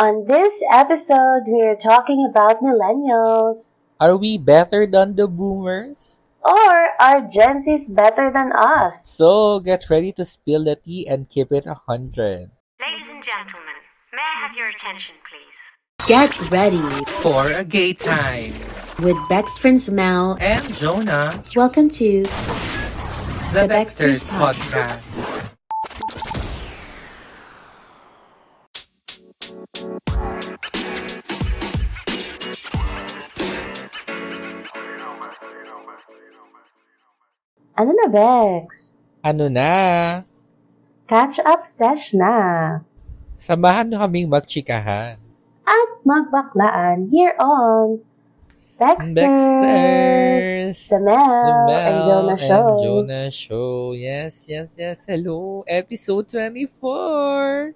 On this episode, we're talking about millennials. Are we better than the boomers? Or are Gen Zs better than us? So get ready to spill the tea and keep it a hundred. Ladies and gentlemen, may I have your attention, please? Get ready For a gay time. with Bex friends Mel. And Jonah, Welcome to the, The Baxter's Podcast. Ano na, Bex? Ano na? Catch up sesh na. Samahan nyo kaming magchikahan. At magbaklaan here on Baxters, Baxters! The Mel, The Mel and Jonah Show. and Jonah Show. Yes, yes, yes. Hello. Episode 24.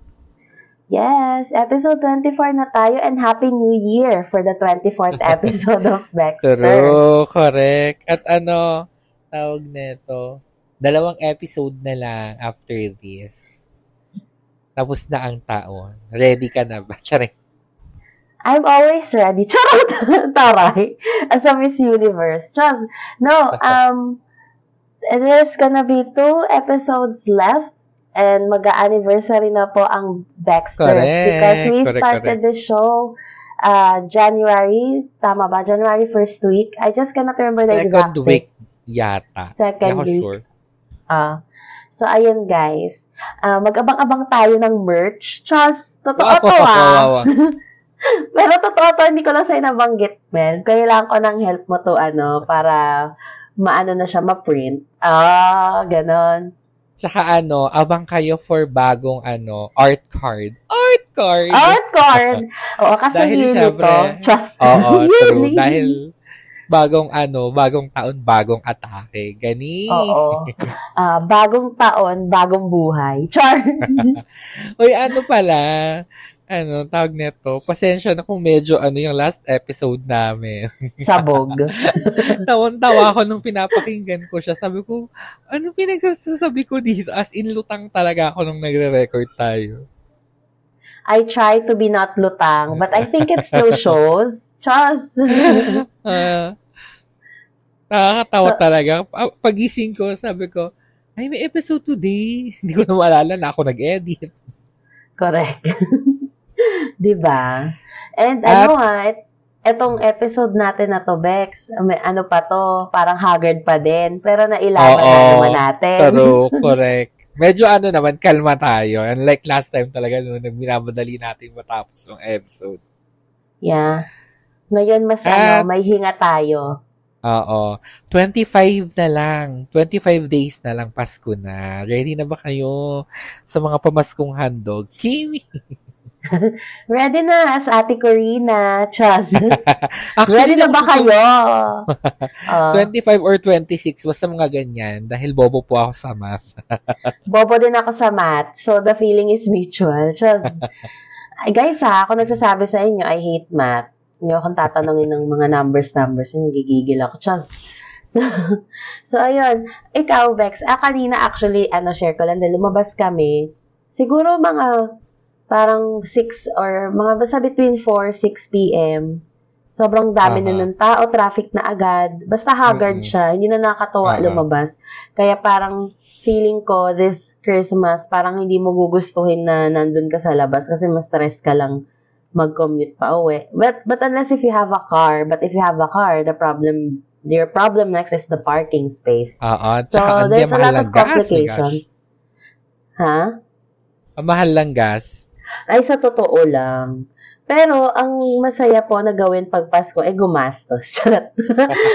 Yes, episode 24 na tayo and Happy New Year for the 24th episode of Baxters. True, correct. At ano, tawag nito, dalawang episode na lang after this. Tapos na ang taon. Ready ka na ba? Charing. I'm always ready. Charot! Taray. As a Miss Universe. Just, no, um, there's gonna be two episodes left and mag-anniversary na po ang Baxters Correct. because we Correct, started the show uh, January, tama ba? January first week. I just cannot remember the exact Second date. week yata. Second Hindi ako week. sure. Ah. so, ayun guys. Ah, mag-abang-abang tayo ng merch. Chas, totoo Wow, to ah. wow, wow. Pero totoo to, hindi ko lang sa'yo nabanggit, men. Kailangan ko ng help mo to, ano, para maano na siya, ma-print. Ah, ganon. Tsaka ano, abang kayo for bagong ano, art card. Art card! Art card! Oo, kasi Dahil yearly syempre, to. Chas. Oo, true. Dahil bagong ano, bagong taon, bagong atake. Gani. Oo. Ah, bagong taon, bagong buhay. Char. Uy, ano pala, ano, tawag neto, pasensya na kung medyo ano yung last episode namin. Sabog. Tawan-tawa ako nung pinapakinggan ko siya. Sabi ko, ano pinagsasabi ko dito? As in, lutang talaga ako nung nagre-record tayo. I try to be not lutang, but I think it still shows. Chas. Ah, nakakatawa So- talaga. Pa- Pagising ko, sabi ko, ay, may episode today. Hindi ko na maalala na ako nag-edit. Correct. 'Di ba? And At- ano nga, et- etong episode natin na to, Bex, may ano pa to, parang haggard pa din, pero nailaban na Oo, naman natin. Pero, correct. Medyo ano naman, kalma tayo. Unlike last time talaga, nung nagminamadali natin matapos yung episode. yeah. Ngayon mas At- ano, may hinga tayo. Oo. 25 na lang. 25 days na lang Pasko na. Ready na ba kayo sa mga pamaskong handog? Kiwi! Ready na, as Ate Corina, Chaz. Actually, Ready na ba kayo? Ah, 25 or 26, basta mga ganyan. Dahil bobo po ako sa math. bobo din ako sa math, so the feeling is mutual. Chaz. Guys ha, ako nagsasabi sa inyo, I hate math. Hindi akong tatanungin ng mga numbers, numbers. Yung gigigil ako. Chaz. So, so, ayun. Ikaw, Bex, ah, kanina actually, ano, share ko lang, lumabas kami. Siguro mga parang 6 or mga basta between 4, 6 p.m. Sobrang dami na Aha. ng tao, traffic na agad. Basta haggard Mm-mm. siya. Hindi na nakakatuwa Aha. lumabas. Kaya parang feeling ko this Christmas, parang hindi mo gugustuhin na nandun ka sa labas kasi mas stress ka lang mag-commute pa uwi. But, but unless if you have a car, but if you have a car, the problem, your problem next is the parking space. Oo. so, Tsaka, there's a lot of gas, complications. Ha? Ang mahal lang gas. Ay, sa totoo lang. Pero, ang masaya po na gawin pag Pasko ay gumastos. Charot.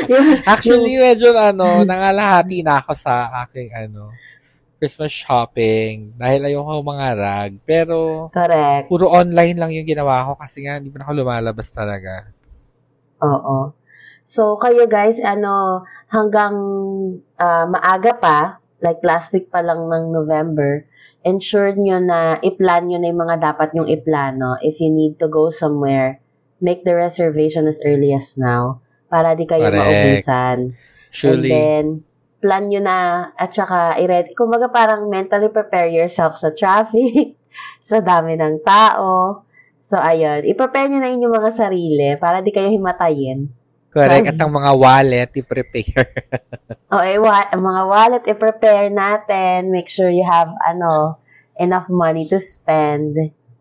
Yung- Actually, medyo ano, nangalahati na ako sa aking ano, Christmas shopping dahil ayoko mga rag. Pero, correct. puro online lang yung ginawa ko kasi nga hindi pa ako lumalabas talaga. Oo. So, kayo guys, ano, hanggang ah, maaga pa, like last week pa lang ng November, ensure nyo na i-plan nyo na yung mga dapat nyong iplano. If you need to go somewhere, make the reservation as early as now para di kayo Correct. maubusan. And Surely. then, plan nyo na at saka i-ready. Kumbaga parang mentally prepare yourself sa traffic, sa dami ng tao. So, ayun. I-prepare nyo na inyong mga sarili para di kayo himatayin. Correct. At ang mga wallet, i-prepare. O, eh, wa- ang mga wallet, i-prepare natin. Make sure you have, ano, enough money to spend.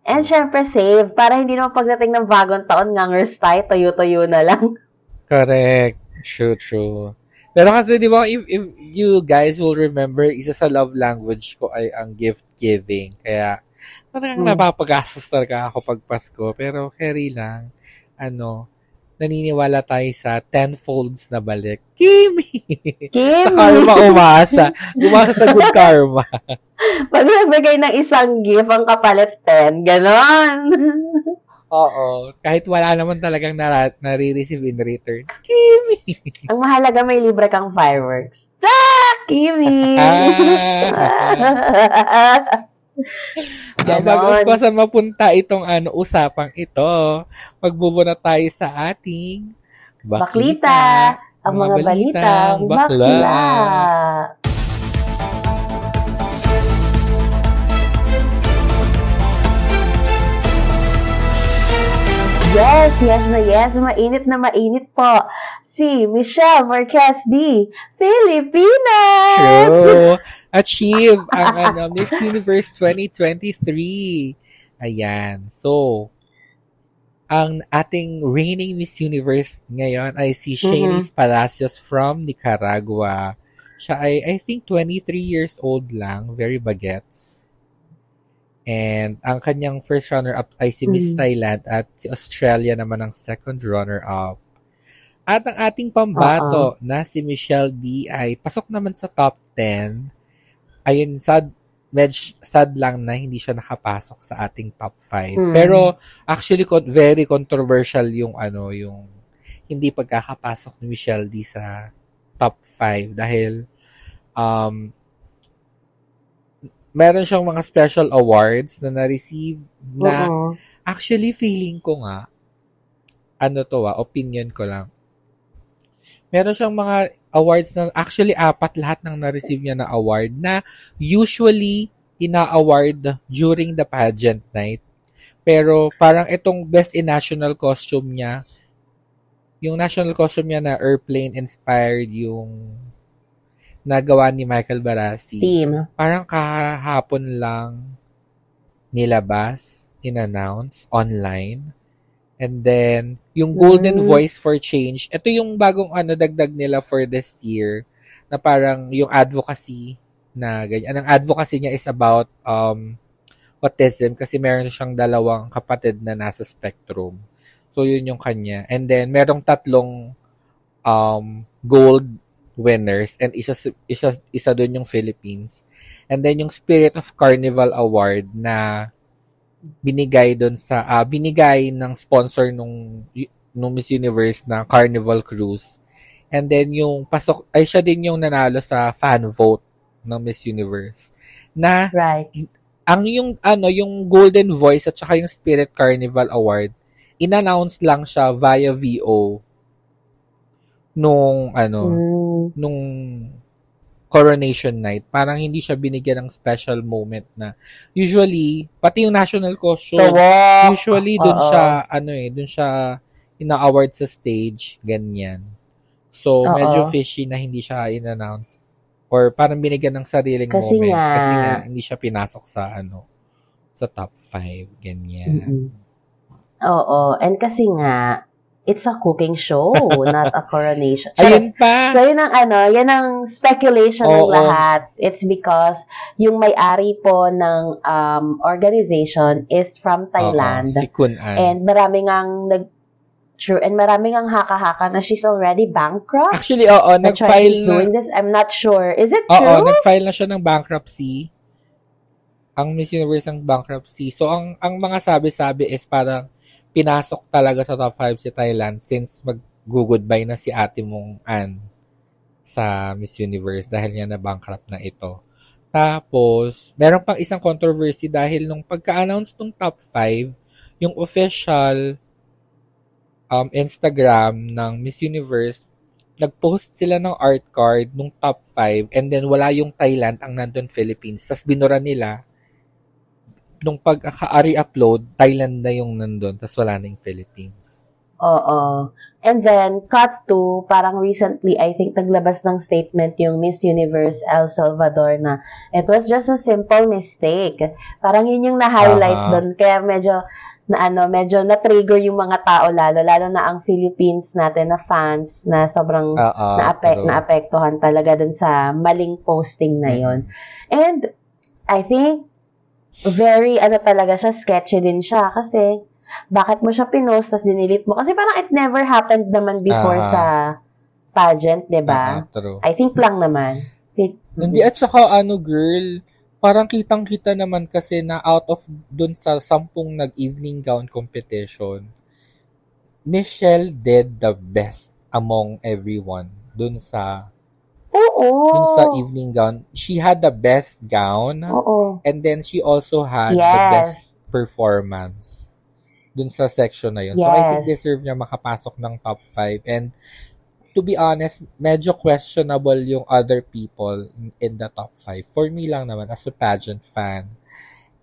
And syempre, save. Para hindi naman pagdating ng bagong taon, ngangers tayo, tuyo-tuyo na lang. Correct. True, true. Pero kasi, di ba, if, if you guys will remember, isa sa love language ko ay ang gift giving. Kaya, talagang Mm. napapagastos talaga ako pag Pasko. Pero, carry lang. Ano, naniniwala tayo sa tenfolds na balik. Kimi! Kim, sa karma umasa. Umasa sa good karma. pag nagbigay ng isang gift, ang kapalit 10. Ganon. Oo. Kahit wala naman talagang nara- nare-receive in return. Kimi! ang mahalaga, may libre kang fireworks. Ah! Kimi! Ah, bago ko sa mapunta itong ano usapang ito, magbubuna tayo sa ating Baklita, ang mga, balitang bakla. Yes, yes na yes. Mainit na mainit po. Si Michelle Marquez D. Pilipinas! True. Achieve ang ano, Miss Universe 2023. Ayan. So, ang ating reigning Miss Universe ngayon ay si Shanice Palacios from Nicaragua. Siya ay, I think, 23 years old lang. Very bagets. And ang kanyang first runner-up ay si Miss Mm. Thailand at si Australia naman ang second runner-up. At ang ating pambato na si Michelle D ay pasok naman sa top 10. Ayun, sad, med sad lang na hindi siya nakapasok sa ating top 5. Mm. Pero actually con- very controversial yung ano, yung hindi pagkakapasok ni Michelle D sa top 5 dahil um meron siyang mga special awards na na-receive na Oo. Actually, feeling ko nga, ano to ah, opinion ko lang. Meron siyang mga awards na, actually, apat lahat ng na-receive niya na award na usually ina-award during the pageant night. Pero parang itong best in national costume niya, yung national costume niya na airplane inspired yung nagawa ni Michael Barasi Team. parang kahapon lang nilabas, in-announce online. And then, yung Golden Mm. Voice for Change, ito yung bagong ano dagdag nila for this year na parang yung advocacy na ganyan. Ang advocacy niya is about um, autism kasi meron siyang dalawang kapatid na nasa spectrum. So, yun yung kanya. And then, merong tatlong um, gold winners and isa isa isa doon yung Philippines. And then yung Spirit of Carnival Award na binigay doon sa ah, binigay ng sponsor nung nung Miss Universe na Carnival Cruise. And then yung pasok ay siya din yung nanalo sa fan vote ng Miss Universe. Na Right. ang yung ano yung Golden Voice at saka yung Spirit Carnival Award inannounce lang siya via VO nung ano Mm. nung coronation night, parang hindi siya binigyan ng special moment na usually pati yung national costume usually dun Oo. siya ano eh dun siya ina-award sa stage ganyan. So Oo. medyo fishy na hindi siya in-announce or parang binigyan ng sariling Kasi moment nga. kasi nga hindi siya pinasok sa ano sa top 5 ganyan. Mm-mm. Oo. And kasi nga, it's a cooking show, not a coronation. Ayun pa. So, yun ang ano, yan ang speculation ng Oo. lahat. It's because yung may-ari po ng um, organization is from Thailand. Oo, si Kun An. And marami ngang nag True. And marami ngang haka-haka na she's already bankrupt. Actually, oo, why nag-file na. doing this. I'm not sure. Is it Oo, true? nag-file na siya ng bankruptcy. Ang Miss Universe ng bankruptcy. So, ang ang mga sabi-sabi is parang pinasok talaga sa top 5 si Thailand since mag-goodbye na si ate mong Anne sa Miss Universe dahil niya na bankrupt na ito. Tapos, meron pang isang controversy dahil nung pagka-announce ng top 5, yung official um, Instagram ng Miss Universe nag-post sila ng art card nung top 5 and then wala yung Thailand ang nandun Philippines. Tapos binura nila nung pagka-re-upload, Thailand na yung nandun, tapos wala na yung Philippines. Oo. And then, cut to, parang recently, I think naglabas ng statement yung Miss Universe El Salvador na it was just a simple mistake. Parang yun yung na-highlight Aha. doon. Kaya medyo, na ano, medyo na-trigger yung mga tao lalo, lalo na ang Philippines natin na fans na sobrang na-apek, true. naapektuhan talaga dun sa maling posting na yon. And I think very ano talaga siya, sketchy din siya kasi bakit mo siya pinost tapos dinilit mo? Kasi parang it never happened naman before Ah. sa pageant, 'di ba? Oo, true. I think lang naman. Hindi, at saka ano, girl, parang kitang-kita naman kasi na out of dun sa sampung nag-evening gown competition, Michelle did the best among everyone dun sa Oo. dun sa evening gown. She had the best gown Oo. and then she also had the Yes. best performance dun sa section na yun. So I think Yes. deserve niya makapasok ng top 5 and to be honest, medyo questionable yung other people in the top 5. For me lang naman, as a pageant fan,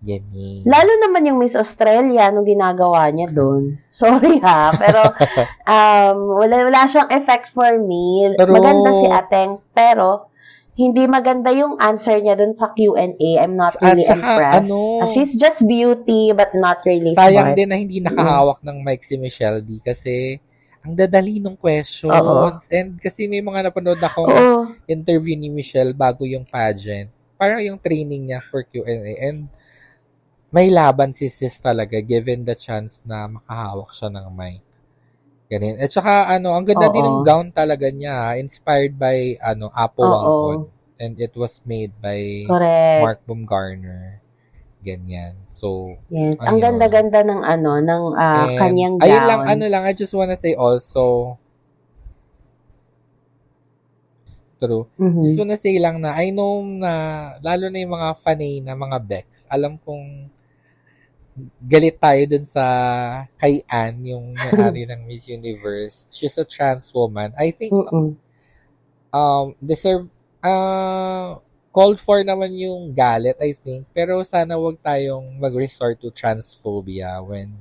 ganyan. Lalo naman yung Miss Australia nung ginagawa niya doon. Sorry ha, pero um, wala, wala siyang effect for me. Pero- maganda si Ateng, pero hindi maganda yung answer niya doon sa Q&A. I'm not At really saka, impressed. ano, Ah, she's just beauty but not really Sayang smart. din na hindi nakahawak ng mic si Michelle D kasi ang dadali ng questions. Oo. And kasi may mga napanood akong Oo. interview ni Michelle bago yung pageant. Parang yung training niya for Q&A. And may laban si sis talaga given the chance na makahawak siya ng mic. Ganun. At saka, ano, ang ganda Oo. din ng gown talaga niya. Inspired by, ano, Apo Oo. Wangkod. And it was made by Correct. Mark Baumgartner. Ganyan. So, Yes. Ang Ayun. ganda-ganda ng ano, ng ah, And, kanyang gown. Ayun lang, ano lang, I just wanna say also, true, Mhm. just wanna say lang na, I know na, lalo na yung mga fanay na mga Bex, alam kong galit tayo dun sa kay Anne, yung may-ari ng Miss Universe. She's a trans woman. I think, Mm-mm. um, deserve, uh, called for naman yung galit, I think. Pero sana wag tayong mag-resort to transphobia when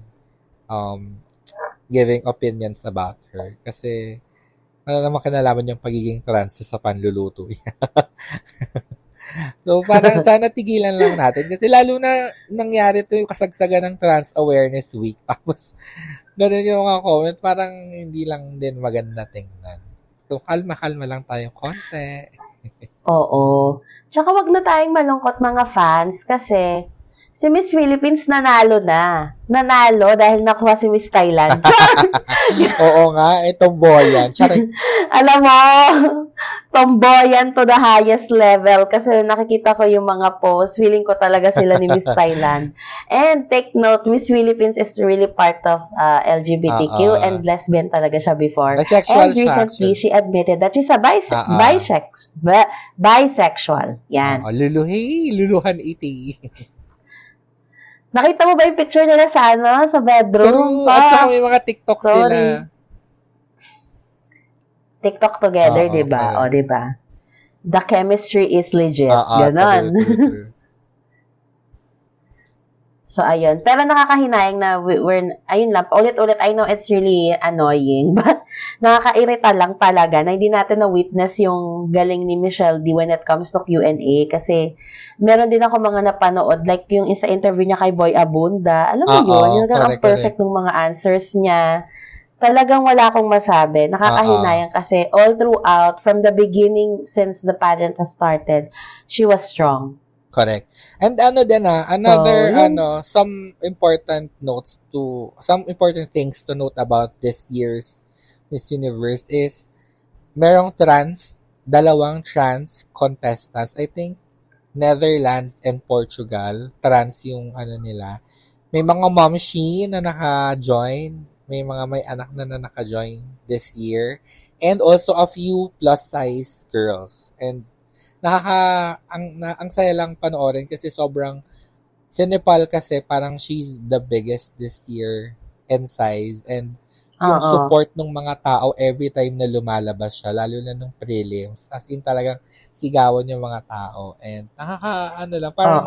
um, giving opinions about her. Kasi, ano naman kinalaman yung pagiging trans sa panluluto. so, parang sana tigilan lang natin. Kasi lalo na nangyari to yung kasagsagan ng Trans Awareness Week. Tapos, ganun yung mga comment. Parang hindi lang din maganda tingnan. So, kalma-kalma lang tayong konti. Oo. Tsaka wag na tayong malungkot mga fans kasi si Miss Philippines nanalo na. Nanalo dahil nakuha si Miss Thailand. Oo nga, eh, tomboyan. Charing, Alam mo, tomboyan to the highest level kasi nakikita ko yung mga posts. Feeling ko talaga sila ni Miss Thailand. And take note, Miss Philippines is really part of uh, LGBTQ ah. and lesbian talaga siya before. bisexual And siya, recently, actually. she admitted that she's a bise- ah. bisex- bi- bisexual. Yan. Oh, luluhi, luluhan iti. Nakita mo ba yung picture nila sa ano? Sa bedroom? At saka Pa? may mga TikTok Sorry. sila. TikTok together, di ba? O, di ba? The chemistry is legit. Ah, Ganon. true, true, true. So, ayun. Pero nakakahinayang na we- we're, ayun lang, ulit-ulit, I know it's really annoying, but nakakairita lang talaga na hindi natin na-witness yung galing ni Michelle D when it comes to Q&A kasi meron din ako mga napanood, like yung isa interview niya kay Boy Abunda, alam mo Oo, yun, yung ang correct, perfect ng mga answers niya. Talagang wala akong masabi. Nakakahinayang kasi all throughout, from the beginning, since the pageant has started, she was strong. Correct. And ano din ah, another, So, ano, some important notes to, some important things to note about this year's Miss Universe is, merong trans, dalawang trans contestants. I think, Netherlands and Portugal. Trans yung ano nila. May mga momshi na naka-join. May mga may anak na na naka-join this year. And also a few plus size girls. And nakaka ang na, ang saya lang panoorin kasi sobrang si Nepal kasi parang she's the biggest this year in size and yung Oo. support ng mga tao every time na lumalabas siya lalo na nung prelims as in talagang sigawan yung mga tao and nakaka ano lang parang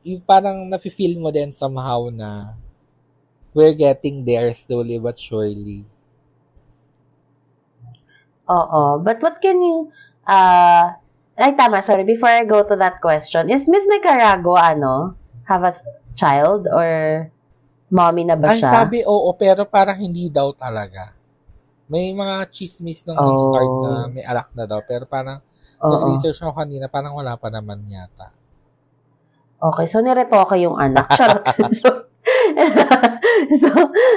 yung parang nafe-feel mo din somehow na we're getting there slowly but surely. Oo. But what can you, uh, ay tama, sorry, before I go to that question, is Miss Nicaragua, ano, have a child or mommy na ba Ang siya? sabi, oo, pero parang hindi daw talaga. May mga chismis nung Oh. start na may alak na daw, pero parang Oo. nag-research ako kanina, parang wala pa naman yata. Okay, so niretoke yung anak. Charot. so,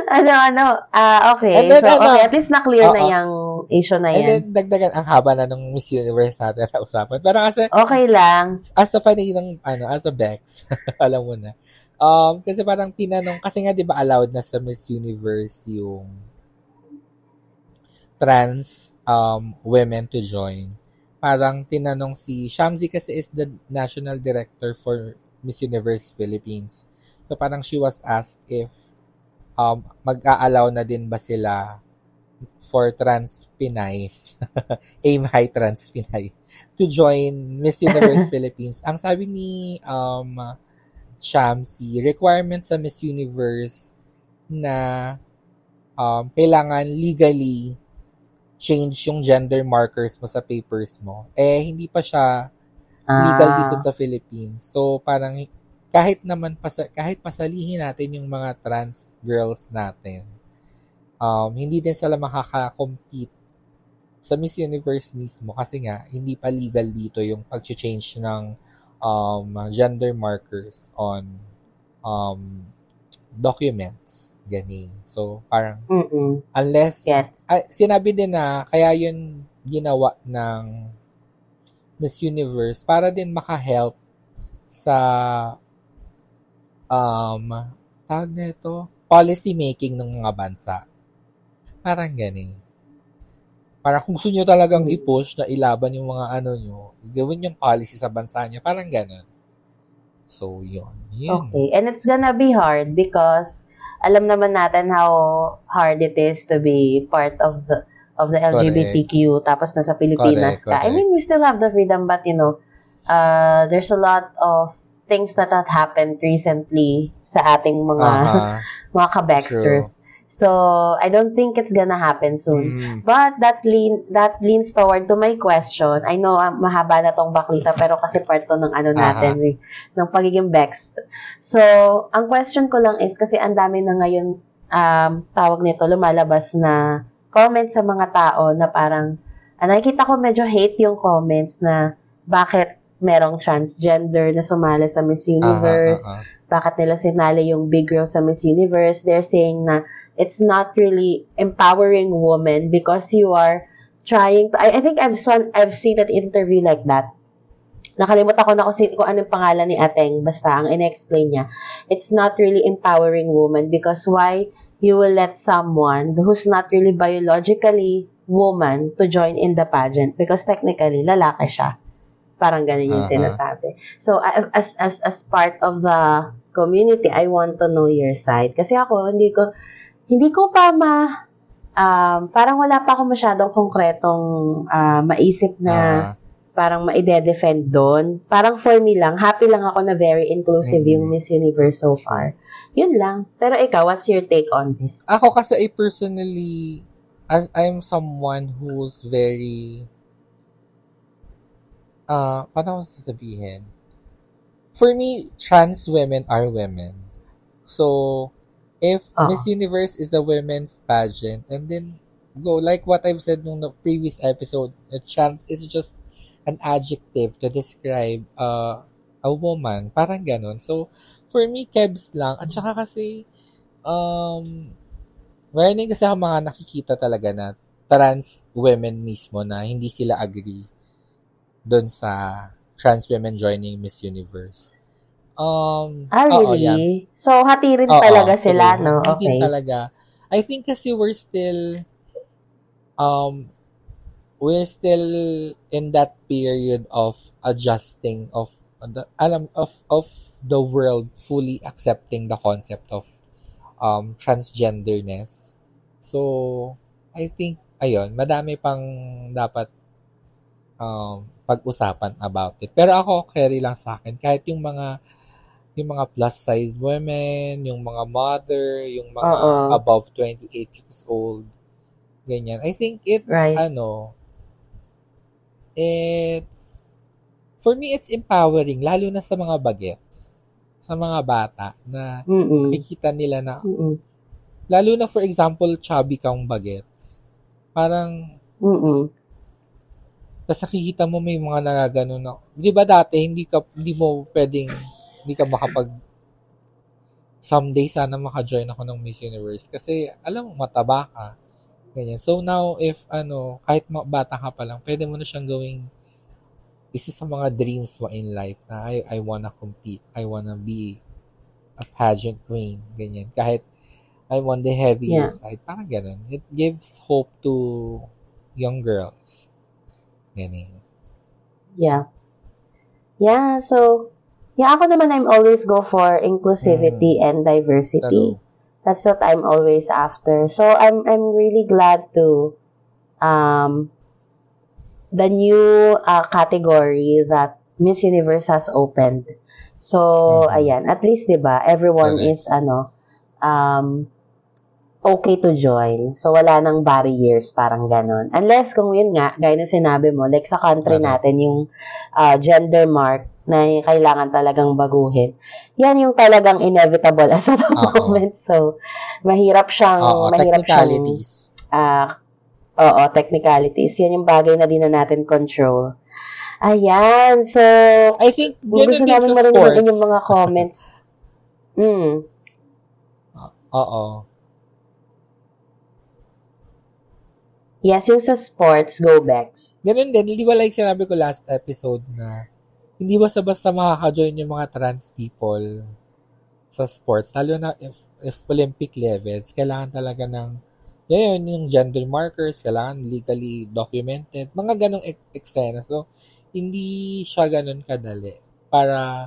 ano, ano, ah, okay. And then, so, ano, okay, at least na-clear na oo. yung issue na And then, yan. dagdagan, ang haba na nung Miss Universe natin na usapan. Pero kasi, Okay lang. as a fan ng, ano, as a Bex, alam mo na. Um, kasi parang tinanong, kasi nga di ba allowed na sa Miss Universe yung trans um, women to join. Parang tinanong si Shamsi kasi is the national director for Miss Universe Philippines. So parang she was asked if um, mag-a-allow na din ba sila for trans Pinays, aim high trans Pinay, to join Miss Universe Philippines. Ang sabi ni um, Shamsi, requirement sa Miss Universe na um, kailangan legally change yung gender markers mo sa papers mo. Eh, hindi pa siya legal Ah, dito sa Philippines. So, parang kahit naman, pasa, kahit pasalihin natin yung mga trans girls natin, um, hindi din sila makaka-compete sa Miss Universe mismo kasi nga, hindi pa legal dito yung pag-change ng um, gender markers on um, documents. Gani. So, parang, Mm-mm. unless, Gets. ay, sinabi din na kaya yun ginawa ng Miss Universe para din maka-help sa um tawag na ito, policy making ng mga bansa. Parang gani. Para kung gusto nyo talagang i-push na ilaban yung mga ano nyo, gawin yung policy sa bansa nyo, parang ganun. So, yun. yun. Okay. And it's gonna be hard because alam naman natin how hard it is to be part of the of the LGBTQ tapos nasa Pilipinas Correct, ka. I correct. mean, we still have the freedom but you know, uh, there's a lot of things that have happened recently sa ating mga Aha. mga kabexters. So, I don't think it's gonna happen soon. Mm. But that lean that leans toward to my question. I know ah, mahaba na tong baklita pero kasi part to ng ano natin eh, ng pagiging bex. So, ang question ko lang is kasi ang dami na ngayon um, tawag nito lumalabas na comments sa mga tao na parang ah, nakikita ko medyo hate yung comments na bakit merong transgender na sumali sa Miss Universe, Aha, aha. bakit nila sinali yung big girl sa Miss Universe. They're saying na it's not really empowering women because you are trying to, I, I think I've seen, I've seen an interview like that. Nakalimutan ko na kung, kung anong pangalan ni Ateng. Basta, ang in-explain niya, it's not really empowering women because why you will let someone who's not really biologically woman to join in the pageant because technically, lalaki siya. Parang ganun yung Aha. sinasabi. So, as, as, as part of the community, I want to know your side. Kasi ako, hindi ko, hindi ko pa ma, um, parang wala pa ako masyadong konkretong ah, maisip na Ah. parang maide-defend doon. Parang for me lang, happy lang ako na very inclusive Mhm. yung Miss Universe so far. Yun lang. Pero ikaw, what's your take on this? Ako kasi I personally, as I'm someone who's very, ah, paano ko sasabihin? For me, trans women are women. So, if Oo. Miss Universe is a women's pageant, and then go, like what I've said nung the previous episode, a trans is just an adjective to describe uh, a woman. Parang ganon. So, for me, kebs lang. At saka kasi, um, meron din kasi ako mga nakikita talaga na trans women mismo na hindi sila agree doon sa trans women joining Miss Universe. Um, Ah, oo, yan. really? So, hati rin Oo, talaga sila, true. no? Okay. talaga. I think kasi we're still um we're still in that period of adjusting of the alam of of the world fully accepting the concept of um transgenderness. So I think ayun, madami pang dapat um pag-usapan about it. Pero ako carry lang sa akin kahit yung mga yung mga plus size women, yung mga mother, yung mga Oo. above 28 years old. Ganyan. I think it's, Right. ano, it's, for me, it's empowering, lalo na sa mga bagets, sa mga bata, na Mm-mm. nakikita nila na, Mm-mm. lalo na for example, chubby kang bagets. Parang, Mm-mm. Tapos nakikita mo may mga nagagano na, di ba dati, hindi ka, hindi mo pwedeng, hindi ka makapag, someday sana maka-join ako ng Miss Universe. Kasi, alam mo, mataba ka. Ganyan. So now, if, ano, kahit bata ka pa lang, pwede mo na siyang gawing, isa sa mga dreams mo in life na I, I wanna compete. I wanna be a pageant queen. Ganyan. Kahit, I want the heavier Yeah. side. Parang ganun. It gives hope to young girls. Ganyan. Yeah. Yeah, so, yeah, ako naman, I'm always go for inclusivity and diversity. True. That's what I'm always after. So, I'm, I'm really glad to, um, the new uh, category that Miss Universe has opened. So, Mhm. ayan, at least, di ba, everyone Correct. is, ano, um, okay to join. So, wala nang barriers, parang ganon. Unless, kung yun nga, gaya na sinabi mo, like sa country natin, yung uh, gender mark na kailangan talagang baguhin. Yan yung talagang inevitable as of the Oo. moment. So, mahirap siyang, Oo, mahirap siyang, technicalities. ah, oo, technicalities. Yan yung bagay na di na natin control. Ayan. So, I think, gusto din namin marinig din yung mga comments. Mm. Oo. Yes, yung sa sports, go Bex. Ganun din, hindi ba like sinabi ko last episode na hindi basta-basta makaka-join yung mga trans people sa sports. Lalo na if, if Olympic levels, kailangan talaga ng yun, yung gender markers, kailangan legally documented. Mga ganong ek- eksena. So, hindi siya ganun kadali. Para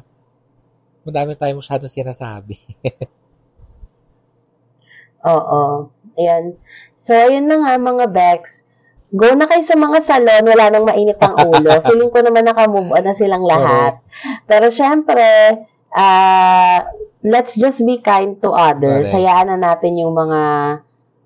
madami tayo masyadong sinasabi. Oo. Ayan. So, ayun na nga mga Bex. Go na kayo sa mga salon, wala nang mainit ang ulo. Feeling ko naman nakamove on na silang lahat. Pero syempre, ah, let's just be kind to others. Correct. Hayaan na natin yung mga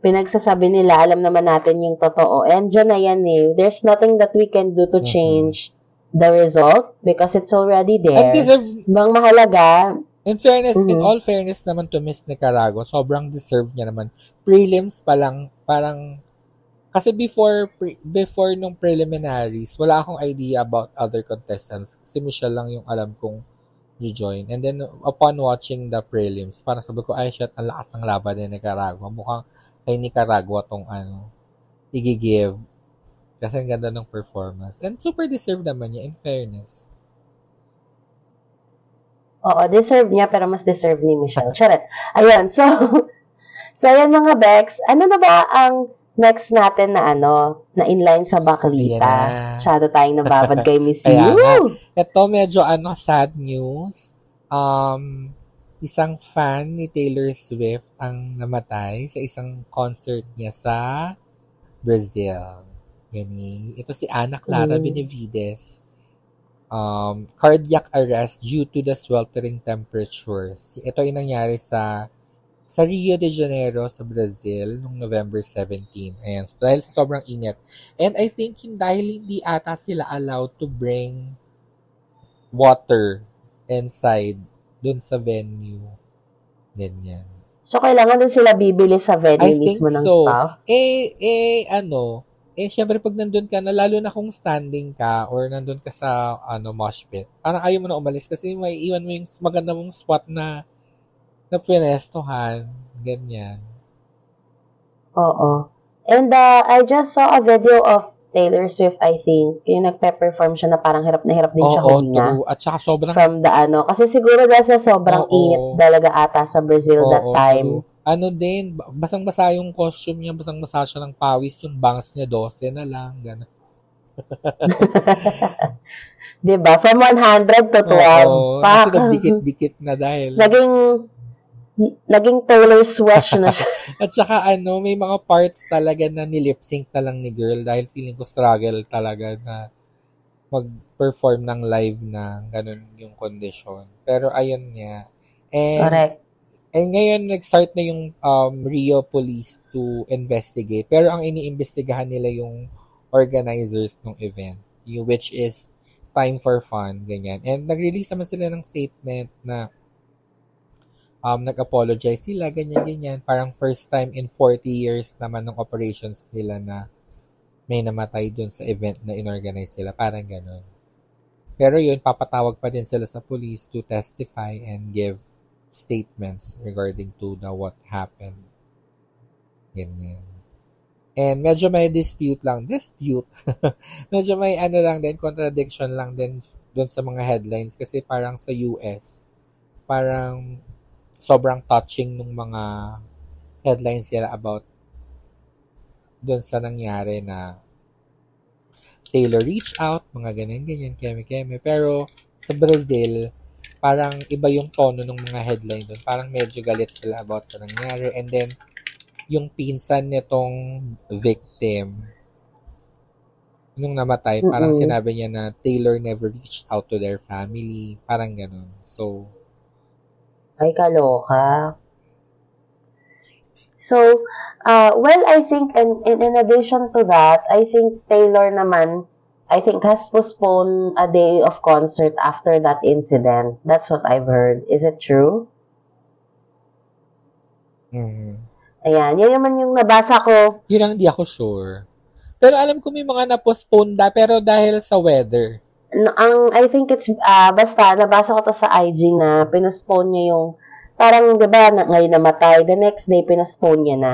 pinagsasabi nila. Alam naman natin yung totoo. And dyan na yan eh. There's nothing that we can do to change the result because it's already there. deserve, Bang mahalaga, In fairness, in Mhm. all fairness naman to Miss Nicaragua, sobrang deserve niya naman. Prelims pa lang, parang, kasi before, pre- before nung preliminaries, wala akong idea about other contestants. Si Michelle lang yung alam kong join. And then, upon watching the prelims, parang sabi ko, ay shit, ang lakas ng laban ni Nicaragua. Mukhang kay Nicaragua tong ano, igigive. Kasi ang ganda ng performance. And super deserve naman niya, in fairness. Oo, deserve niya, pero mas deserve ni Michelle. Charet. Ayun, so, so ayan mga Bex, ano na ba ang next natin na ano, na inline sa Ayan Baklita? Masyado tayong nababad kay Miss nga. Ito medyo ano sad news. Um isang fan ni Taylor Swift ang namatay sa isang concert niya sa Brazil. Gani. Ito si Ana Clara Mm. Benavides. Um, cardiac arrest due to the sweltering temperatures. Ito ay nangyari sa sa Rio de Janeiro sa Brazil noong November 17. Ayan. So, dahil sa sobrang init. And I think yun dahil hindi ata sila allowed to bring water inside dun sa venue. Ganyan. So, kailangan din sila bibili sa venue I think mismo ng so. staff. Eh, eh, ano, eh, syempre pag nandun ka na, lalo na kung standing ka or nandun ka sa, ano, mosh pit, parang ayaw mo na umalis kasi may iwan mo yung maganda mong spot na na pinestohan. Ganyan. Oo. And uh, I just saw a video of Taylor Swift, I think. Yung nagpe-perform siya na parang hirap na hirap din siya Oo, huminga. true. At saka sobrang From the ano. Kasi siguro dahil sa sobrang Oo. init talaga ata sa Brazil that Oo, time. true. Ano din, ba- basang-basa yung costume niya, basang-basa siya ng pawis, yung bangs niya 12 na lang, gano'n. Diba? From 100 to 12. Oo, Pak. kasi nagdikit-dikit na dahil. naging naging Taylor Swift na siya. At saka ano, may mga parts talaga na nilip-sync na lang ni girl dahil feeling ko struggle talaga na mag-perform ng live na ganun yung condition. Pero ayun nga, And, Correct. And ngayon, nag-start na yung um, Rio Police to investigate. Pero ang iniimbestigahan nila yung organizers ng event, yung, which is Time for Fun, ganyan. And nag-release naman sila ng statement na um, nag-apologize sila, ganyan-ganyan. Parang first time in 40 years naman ng operations nila na may namatay dun sa event na inorganize sila. Parang ganun. Pero yun, papatawag pa din sila sa police to testify and give statements regarding to the what happened. Ganyan. And medyo may dispute lang. Dispute? medyo may ano lang din, contradiction lang din doon sa mga headlines kasi parang sa US, parang sobrang touching ng mga headlines nila about doon sa nangyari na Taylor reach out, mga ganyan-ganyan, keme-keme. Pero sa Brazil, parang iba yung tono ng mga headline doon. Parang medyo galit sila about sa nangyari. And then, yung pinsan nitong victim, nung namatay, parang Mm-mm. sinabi niya na Taylor never reached out to their family. Parang ganun. So, Ay, kaloka. So, uh, well, I think, in, in, in addition to that, I think Taylor naman, I think has postponed a day of concert after that incident. That's what I've heard. Is it true? mhm. Ayan, yan naman yung nabasa ko. yun ang hindi ako sure. Pero alam ko may mga na-postpone da, pero dahil sa weather. N- Ang, I think it's, ah, basta, nabasa ko to sa IG na pinospone niya yung, parang, di ba, na, ngayon namatay, the next day, pinospone niya na.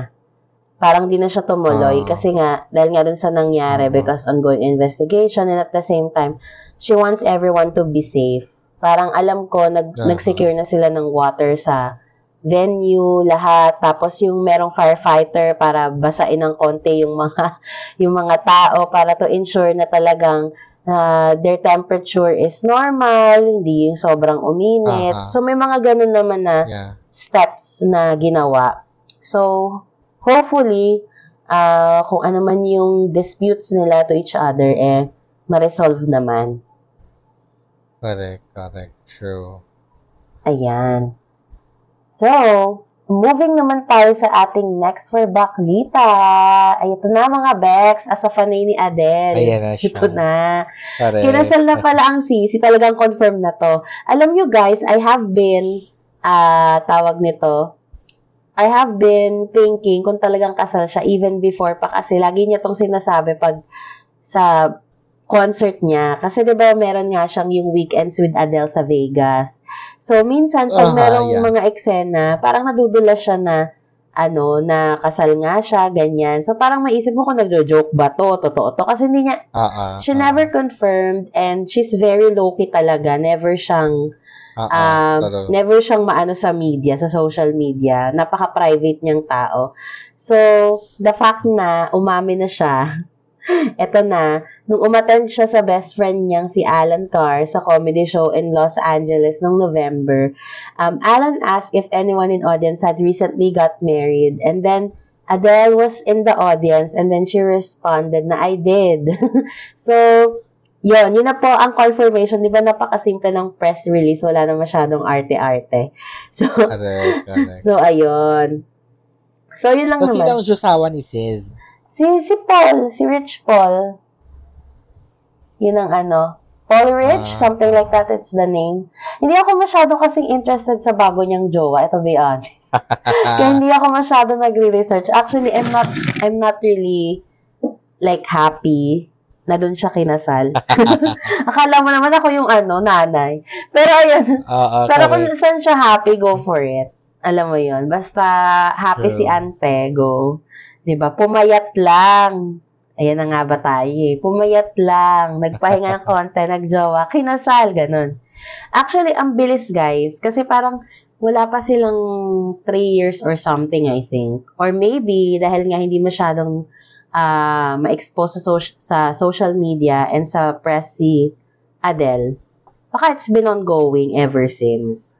Parang di na siya tumuloy Ah. kasi nga, dahil nga dun sa nangyari Ah. because ongoing investigation and at the same time, she wants everyone to be safe. Parang alam ko, nag, Ah. nag-secure na sila ng water sa venue, lahat. Tapos yung merong firefighter para basain ng konti yung mga yung mga tao para to ensure na talagang uh, their temperature is normal, hindi yung sobrang uminit. Aha. So may mga ganun naman na Yeah. steps na ginawa. So, hopefully, uh, kung ano man yung disputes nila to each other, eh, ma-resolve naman. Correct, correct. True. Ayan. So, moving naman tayo sa ating next for Baklita. Ay, ito na mga Bex, as a fanay ni Adele. Ayan na siya. Ito na. Correct. Kinasal na pala ang sisi. Talagang confirm na to. Alam nyo guys, I have been, ah, tawag nito, I have been thinking kung talagang kasal siya even before pa kasi lagi niya tong sinasabi pag sa concert niya. Kasi 'di ba meron nga siyang yung weekends with Adele sa Vegas. So minsan pag Aha, merong yeah. mga eksena, parang nadudula siya na ano, na kasal nga siya, ganyan. So parang maisip mo kung nagjo-joke ba to, totoo to. Kasi hindi niya, ah, She ah. never confirmed and she's very low-key talaga. Never siyang, Ah, um, totoo. never siyang maano sa media, sa social media. Napaka-private niyang tao. So, the fact na umamin na siya, eto na, nung umattend siya sa best friend niyang si Alan Carr sa comedy show in Los Angeles noong November, um, Alan asked if anyone in audience had recently got married. And then, Adele was in the audience and then she responded na I did. so, yun, yun na po ang confirmation. Di ba napakasimple ng press release? Wala na masyadong arte-arte. So, Correct, correct. so ayun. So, yun lang So, sino naman. ang Josawa ni Sis? Si, si Paul, si Rich Paul. Yun ang ano. Paul Rich, Ah. something like that, it's the name. Hindi ako masyado kasing interested sa bago niyang jowa, ito be honest. Kaya hindi ako masyado nagre-research. Actually, I'm not, I'm not really, like, happy na doon siya kinasal. Akala mo naman ako yung ano, nanay. Pero ayun, Oo, pero kung saan siya happy, go for it. Alam mo yun. Basta happy True. si Ante, go. 'Di ba Pumayat lang. Ayan na nga ba tayo eh. Pumayat lang. Nagpahinga ng konti, nagjowa. Kinasal, ganun. Actually, ang bilis guys. Kasi parang wala pa silang 3 years or something, I think. Or maybe, dahil nga hindi masyadong ah, ma-expose sa, soc- sa social media and sa press si Adele, baka it's been ongoing ever since.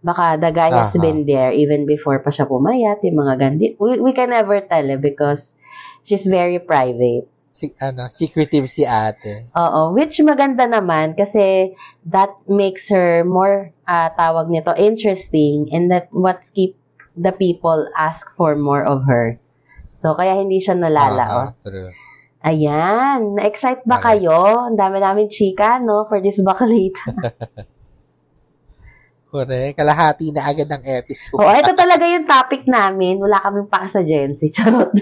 Baka the guy has Aha. been there even before pa siya pumayat, yung mga gandi. We, we can never tell eh, because she's very private. Si, ano, secretive si ate. Oo, which maganda naman kasi that makes her more, ah, tawag nito, interesting and that what's keep the people ask for more of her. So, kaya hindi siya nalalaos. true. Ayan, na-excite ba Okay. kayo? Ang dami-daming chika, no, for this bakalita. Correct. Kalahati na agad ng episode. Oo, ito talaga yung topic namin. Wala kaming pa sa Gen Z. Charot.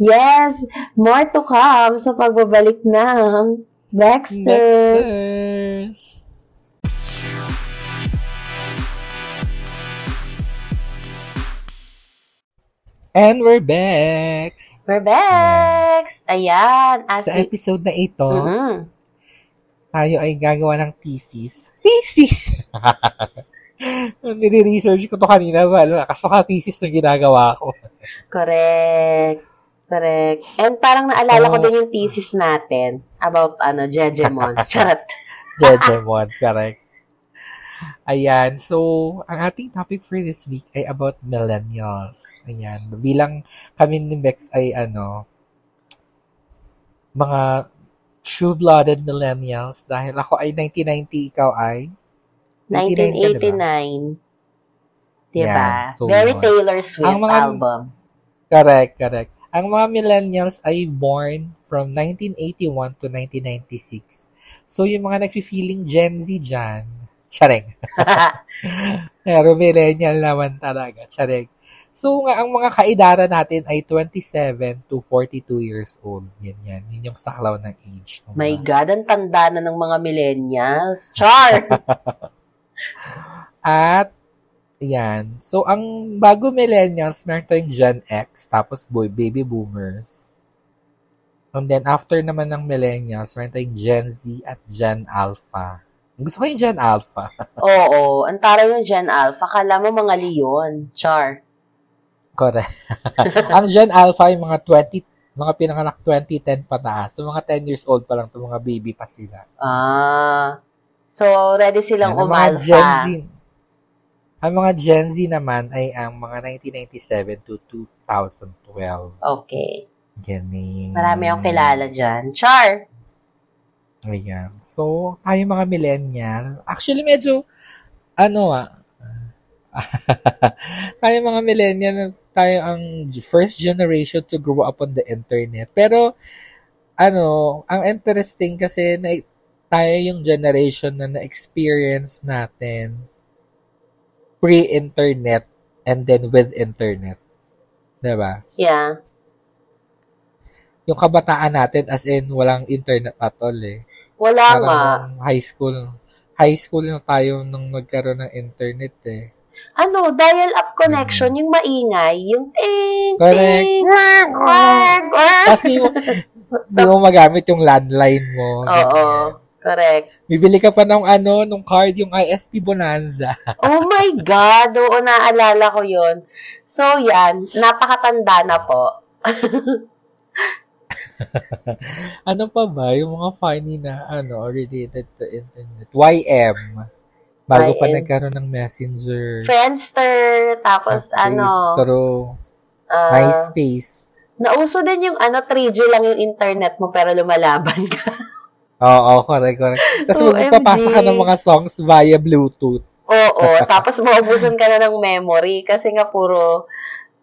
yes, more to come sa pagbabalik ng Baxters. Dexters. And we're back! We're back! Ayan. As Sa we- episode na ito, Mhm. tayo ay gagawa ng thesis. Thesis! Nire-research ko to kanina, wala. Kaso ka thesis yung ginagawa ko. Correct. Correct. And parang naalala So- ko din yung thesis natin about ano, Jejemon. Charot. Jejemon, correct. Ayan, so, ang ating topic for this week ay about millennials. Ayan, bilang kami ni Bex ay ano, mga true-blooded millennials dahil ako ay 1990, ikaw ay? 1989 ka, diba? 1989. Diba? Yan, so Very. Taylor Swift Ang mga- album. Correct, correct. Ang mga millennials ay born from 1981 to 1996. So, yung mga nag-feeling Gen Z dyan, tsareng. Pero millennial naman talaga, tsareng. So, nga, ang mga kaedara natin ay 27 to 42 years old. Yan, yan. Yun yung saklaw ng age. ng My mga- God, ang tanda na ng mga millennials. Char! At, yan. So, ang bago millennials, meron tayong Gen X, tapos boy, baby boomers. And then, after naman ng millennials, meron tayong Gen Z at Gen Alpha. Gusto ko yung Gen Alpha. Oo, ang taray ng Gen Alpha. Kala mo mga Leon. Char. Correct. ang Gen Alpha yung mga 20, mga pinanganak 2010 pataas. So, mga 10 years old pa lang to mga baby pa sila. Ah. So, ready silang Yan, ang mga. Gen Z, ang mga Gen Z naman ay ang mga 1997 to 2012. Okay. Galing. Marami akong kilala dyan. Char! Ayan. So, tayo mga millennial. Actually, medyo, ano ah, tayo mga millennial, tayo ang first generation to grow up on the internet. Pero, ano, ang interesting kasi na tayo yung generation na na-experience natin pre-internet and then with internet. 'Di ba? Yeah. Yung kabataan natin as in walang internet at all eh. Wala nga. Parang high school. High school na tayo nung nagkaroon ng internet eh. Ano, dial-up connection, yung maingay, yung ting, Correct. ting, quack, quack. Tapos di mo, di mo magamit yung landline mo. Oo, ganyan. correct. Bibili ka pa ng ano, nung card, yung ISP Bonanza. Oh my God, oo, naalala ko yun. So, yan, napakatanda na po. ano pa ba? Yung mga funny na, ano, related to internet. YM. Bago pa YM. nagkaroon ng messenger. Friendster, tapos ano, True. ah, MySpace. nauso din yung ano, 3G lang yung internet mo pero lumalaban ka. Oo, correct, correct. Tapos magpapasa ka ng mga songs via Bluetooth. Oo, tapos maubusan ka na ng memory kasi nga puro,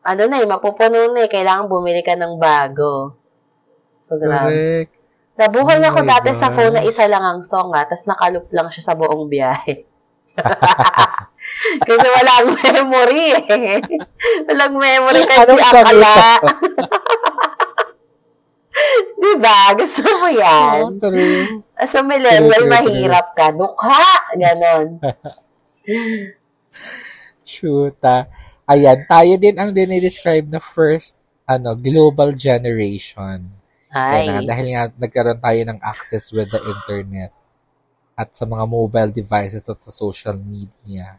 ano na eh, mapupuno na eh, kailangan bumili ka ng bago. So, grabe. Correct. Nabuhay Oh ako dati sa phone na isa lang ang song ha, tapos nakaloop lang siya sa buong biyahe. Kasi walang memory eh. Walang memory kasi akala. diba? Gusto mo yan? Oh, true. True, true, true. mahirap ka. Dukha! Ganon. Shoota. Ayan, tayo din ang dinidescribe na first ano global generation. Ay. Yan, ah, dahil nga nagkaroon tayo ng access with the internet at sa mga mobile devices at sa social media.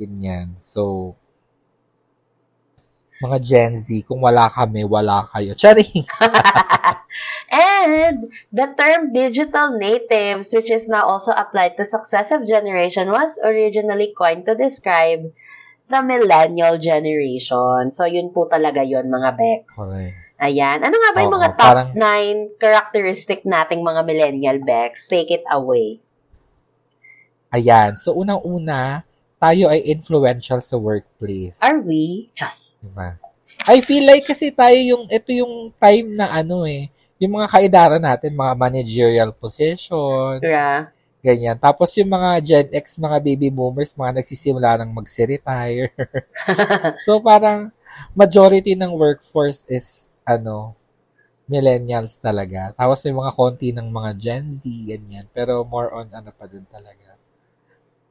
Ganyan. So, mga Gen Z, kung wala kami, wala kayo. Charing! And the term digital natives, which is now also applied to successive generation, was originally coined to describe the millennial generation. So, yun po talaga yun, mga Bex. Correct. Ayan. Ano nga ba yung Oo, mga top parang- 9 characteristic nating mga millennial Bex? Take it away. Ayan. So, unang-una, tayo ay influential sa workplace. Are we? Just. Diba? I feel like kasi tayo yung, ito yung time na ano eh, yung mga kaedara natin, mga managerial positions, Yeah. ganyan. Tapos yung mga Gen X, mga baby boomers, mga nagsisimula ng magsi-retire. so parang majority ng workforce is ano, millennials talaga. Tapos may mga konti ng mga Gen Z, ganyan. Pero more on ano pa din talaga.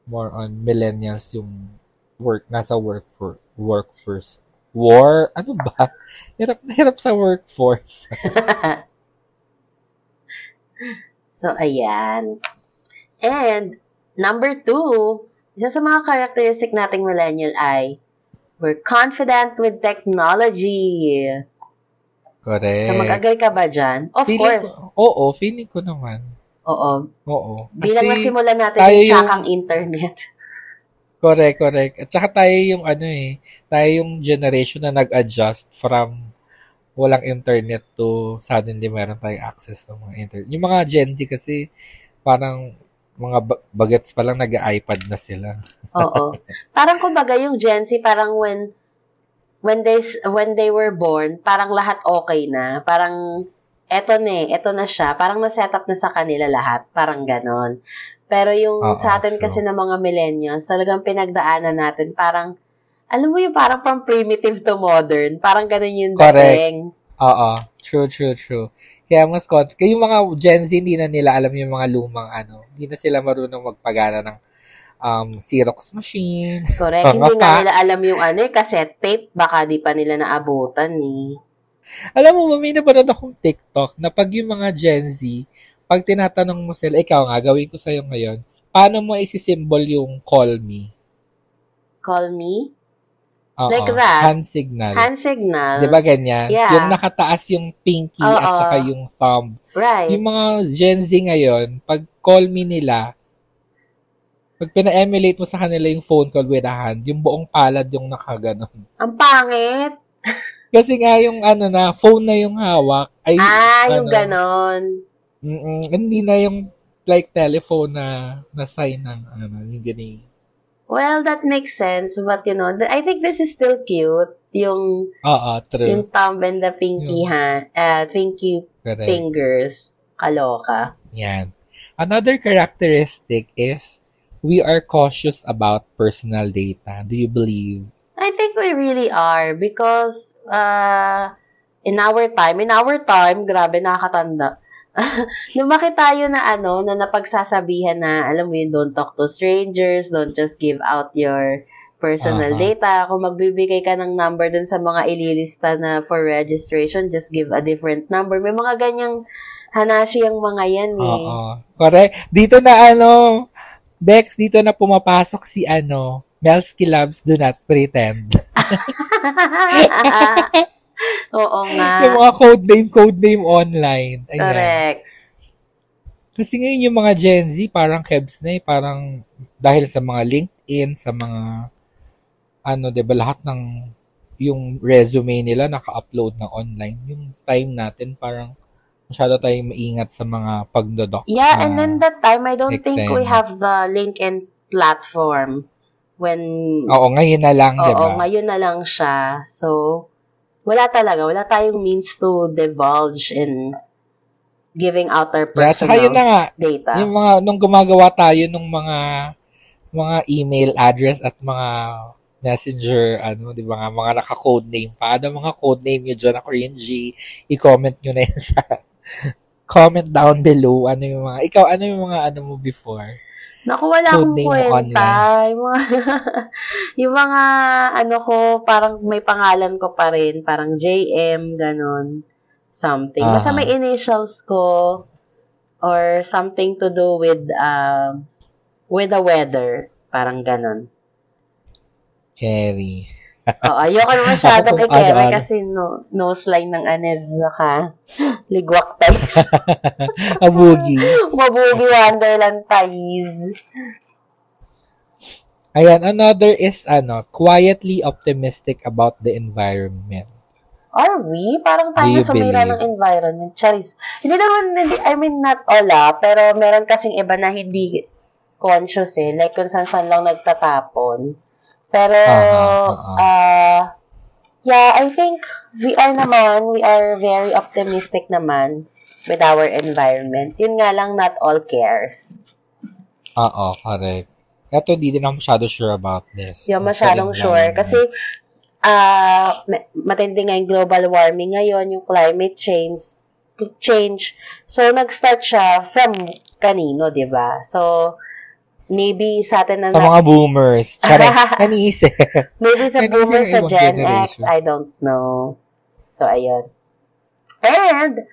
More on millennials yung work, nasa workfor workforce. War? Ano ba? Hirap na hirap sa workforce. So, ayan. And, number two, isa sa mga characteristic nating millennial ay we're confident with technology. Correct. So, mag-agree ka ba dyan? Of Feeling course. Ko, oo, feeling ko naman. Oo. Oo. Bilang nasimulan natin tayo yung tsakang internet. Correct, correct. At saka tayo yung ano eh, tayo yung generation na nag-adjust from walang internet to suddenly meron tayong access ng mga internet. Yung mga Gen Z kasi parang mga ba- bagets pa lang nag-iPad na sila. Oo. Parang kumbaga yung Gen Z, parang when when they when they were born, parang lahat okay na. Parang eto na eh, eto na siya. Parang na-set up na sa kanila lahat. Parang ganon. Pero yung Oo, sa atin true. kasi ng mga millennials, talagang pinagdaanan natin parang alam mo yung parang from primitive to modern. Parang ganon yung Correct. dating. Oo, true, true, true. Kaya mas kaya yung mga Gen Z hindi na nila alam yung mga lumang ano, hindi na sila marunong magpagana ng um, Xerox machine. Correct. Hindi nga nila alam yung ano eh, cassette tape. Baka di pa nila naabutan eh. Alam mo, may napanood akong TikTok na pag yung mga Gen Z, pag tinatanong mo sila, ikaw nga, gawin ko sa'yo ngayon, paano mo isi-symbol yung call me? Call me? Oo, Like that? Hand signal. Hand signal. Di ba ganyan? Yeah. Yung nakataas yung pinky at Oo. saka yung thumb. Right. Yung mga Gen Z ngayon, pag call me nila, pag pina-emulate mo sa kanila yung phone call with a hand, yung buong palad yung nakaganon. Ang pangit. Kasi nga yung ano na, phone na yung hawak. Ay, Ah, yung ano, ganon. Mm-mm, hindi na yung like telephone na na sign ng ano, yung gani. Well, that makes sense. But, you know, I think this is still cute. Yung, Oo, true. yung thumb and the pinky Yung- hand, uh, pinky Correct. fingers. Kaloka. Yan. Another characteristic is we are cautious about personal data. Do you believe? I think we really are because, uh, in our time, in our time, grabe, nakakatanda. Lumaki tayo na ano, na napagsasabihan na, alam mo yun, don't talk to strangers, don't just give out your personal Aha. data. Kung magbibigay ka ng number dun sa mga ililista na for registration, just give a different number. May mga ganyang hanashi ang mga yan eh. Oo. Correct. Dito na ano, Bex, dito na pumapasok si ano, Melsky Labs Do Not Pretend. Oo nga. yung mga code name, code name online. Ayan. Correct. Kasi ngayon yung mga Gen Z, parang kebs na eh, parang dahil sa mga LinkedIn, sa mga ano, 'di ba lahat ng yung resume nila naka-upload na online. Yung time natin parang masyado tayong maingat sa mga pagdodocs Yeah, and then that time, I don't think we have the LinkedIn platform when, Oo, ngayon na lang, 'di oo, ba? ngayon na lang siya. So, wala talaga. Wala tayong means to divulge in giving out our Yeah, saka yun na personal nga, data. yung mga nung gumagawa tayo ng mga mga email address at mga messenger, ano, di ba nga, mga naka-code name pa. Ano mga code name nyo dyan na cringy, i-comment nyo na yun sa comment down below. Ano yung mga, ikaw, ano yung mga ano mo before? Naku, wala akong kwenta. Yung mga, yung mga, ano ko, parang may pangalan ko pa rin. Parang JM, ganon. Something. Basta Aha. may initials ko or something to do with, um, with the weather. Parang ganon. Kerry. Oo, ayoko na masyadong ikere kasi no, nose line ng Anez ka. Ligwak tayo. Abugi. Mabugi Wonderland ties. Ayan, another is, ano, quietly optimistic about the environment. Are we? Parang tayo sumira believe? ng environment. Charis. Hindi naman, hindi, I mean, not all ah, pero meron kasing iba na hindi conscious eh. Like kung saan-saan lang nagtatapon. Pero, Aha, aha. ah, yeah, I think we are naman, we are very optimistic naman with our environment. Yun nga lang, not all cares. Oo, correct. Ito, di din ako masyado sure about this. Ang masyadong sure. lang. Kasi, ah ma- matindi nga yung global warming ngayon, yung climate change, change. So, nag-start siya from kanino, di ba? So, maybe sa atin na, Sa mga boomers. Charing, nanisip. maybe sa boomers sa Gen X. I don't know. So, ayun. And,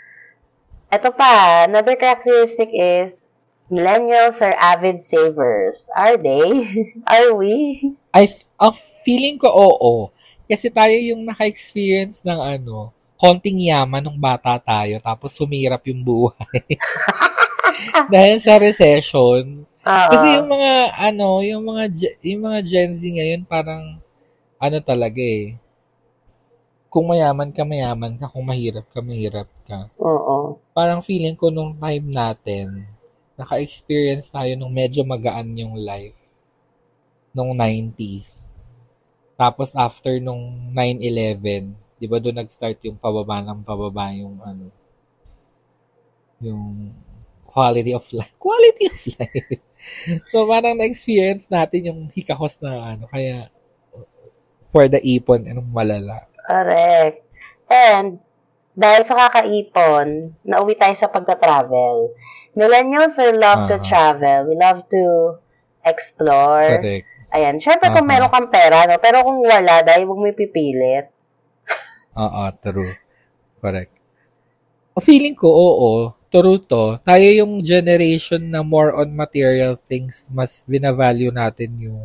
eto pa, another characteristic is, millennials are avid savers. Are they? are we? I, ang feeling ko, oo. Kasi tayo yung naka-experience ng ano, konting yaman nung bata tayo, tapos sumirap yung buhay. Dahil sa recession. Kasi yung mga, ano, yung mga, yung mga Gen Z ngayon, parang, ano talaga eh. Kung mayaman ka, mayaman ka. Kung mahirap ka, mahirap ka. Oo. Parang feeling ko nung time natin, naka-experience tayo nung medyo magaan yung life. Nung 90s. Tapos after nung 9-11, di ba doon nag-start yung pababa ng pababa yung ano, yung quality of life. Quality of life. So parang na-experience natin yung hikahos na ano, kaya for the ipon, anong malala. Correct. And, dahil sa kakaipon, nauwi tayo sa pagta-travel. Millennials are love to Ah. travel. We love to explore. Correct. Ayan. Siyempre, kung Aha. meron kang pera, no? Pero kung wala, dahil huwag mo ipipilit. Oo, true. Correct. O feeling ko, oo, true to. Tayo yung generation na more on material things, mas binavalue natin yung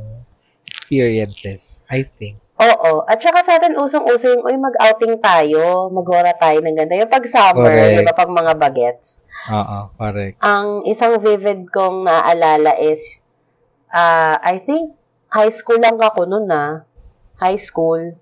experiences, I think. Oo. At saka sa atin, usong-uso yung, uy, mag-outing tayo, mag-hora tayo ng ganda. Yung pag summer, di ba, pag mga bagets. Oo, correct. Ang isang vivid kong naaalala is, ah I think, high school lang ako noon na. High school.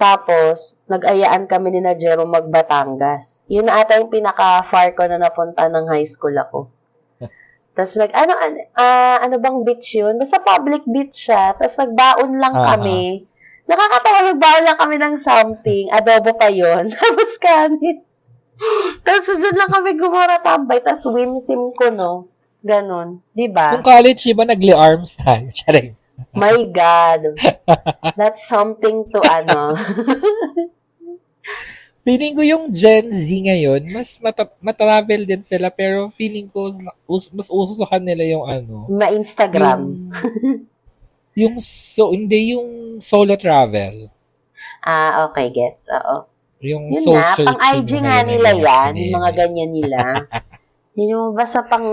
Tapos, nag-ayaan kami ni na Jerome magbatangas. Yun na ata yung pinaka-far ko na napunta ng high school ako. Tapos nag, ano, ano, ah, ano bang beach yun? Basta public beach siya. Tapos nagbaon lang Aha. kami. Nakakatawa, nagbaon lang kami ng something. Adobo pa yun. Tapos kanin. Tapos doon lang kami gumara tambay. Tapos swim sim ko, no? Ganon. Di ba? Nung college, iba nagli arms tayo. Charing. My God. That's something to ano. Feeling ko yung Gen Z ngayon, mas mata- matravel din sila, pero feeling ko mas uso sa kanila yung ano. Ma-Instagram. Yung, yung so, hindi yung solo travel. Ah, okay, gets. Oo. Yung Yun nga, pang IG na nga nila yan. Yung mga ganyan nila. Yun yung basta pang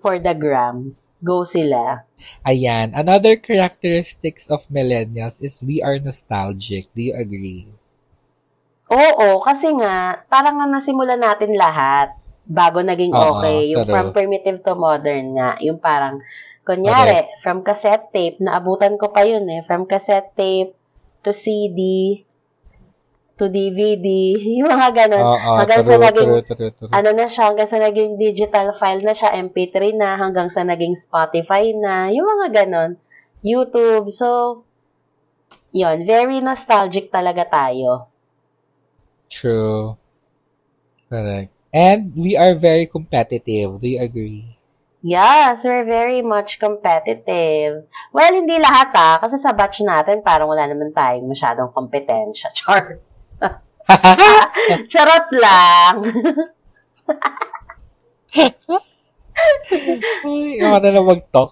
for the gram. Go sila. Ayan. Another characteristics of millennials is we are nostalgic. Do you agree? Oo, kasi nga, parang nga nasimulan natin lahat bago naging Oo, okay. Yung true. from primitive to modern nga. Yung parang, kunyari, from cassette tape, naabutan ko pa yun eh. From cassette tape to CD to DVD. Yung mga ganun. Oo, hanggang sa true, naging, true, true, true. ano na siya, hanggang sa naging digital file na siya, MP3 na, hanggang sa naging Spotify na, yung mga ganon. YouTube. So, yon very nostalgic talaga tayo. True. Correct. And we are very competitive. Do you agree? Yes, we're very much competitive. Well, hindi lahat ah, kasi sa batch natin, parang wala naman tayong masyadong kompetensya. Char. Charot lang. Ay, ako na lang mag-talk.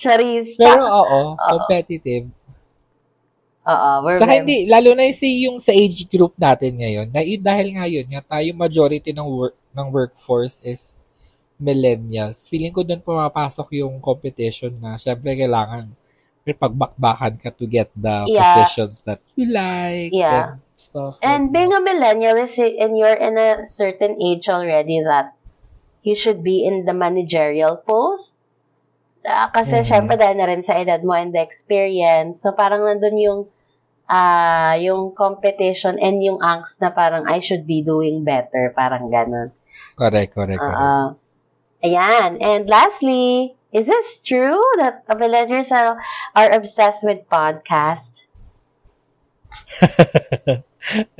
Charis. Pero oo, competitive. Oo, we're Saka very- hindi, lalo na yung, yung sa age group natin ngayon, na, dahil nga yun, nga tayo majority ng work ng workforce is millennials. Feeling ko doon pumapasok yung competition na syempre kailangan pagbakbakan ka to get the Yeah. positions that you like Yeah. and stuff. And like being that. a millennial is and you're in a certain age already that you should be in the managerial post. Ah, kasi Mhm. syempre dahil na rin sa edad mo and the experience. So parang nandun yung ah yung competition and yung angst na parang I should be doing better, parang ganun. Correct, correct, correct. Uh, ayan. And lastly, is this true that the villagers are, are obsessed with podcast?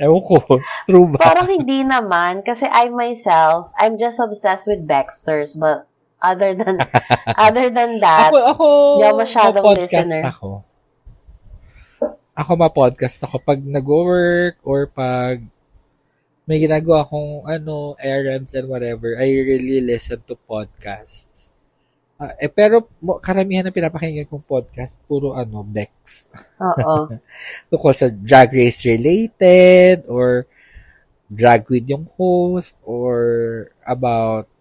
Ewan ko. True ba? Parang hindi naman kasi I myself, I'm just obsessed with Baxters but other than other than that, ako, ako, Hindi ako masyadong listener. ako. Ako ma-podcast ako pag nag-work or pag may ginagawa akong ano, errands and whatever, I really listen to podcasts. Ah, eh, pero mo- karamihan ng pinapakinggan kong podcast, puro ano, Bex. oo. Tungkol sa drag race related or drag queen yung host or about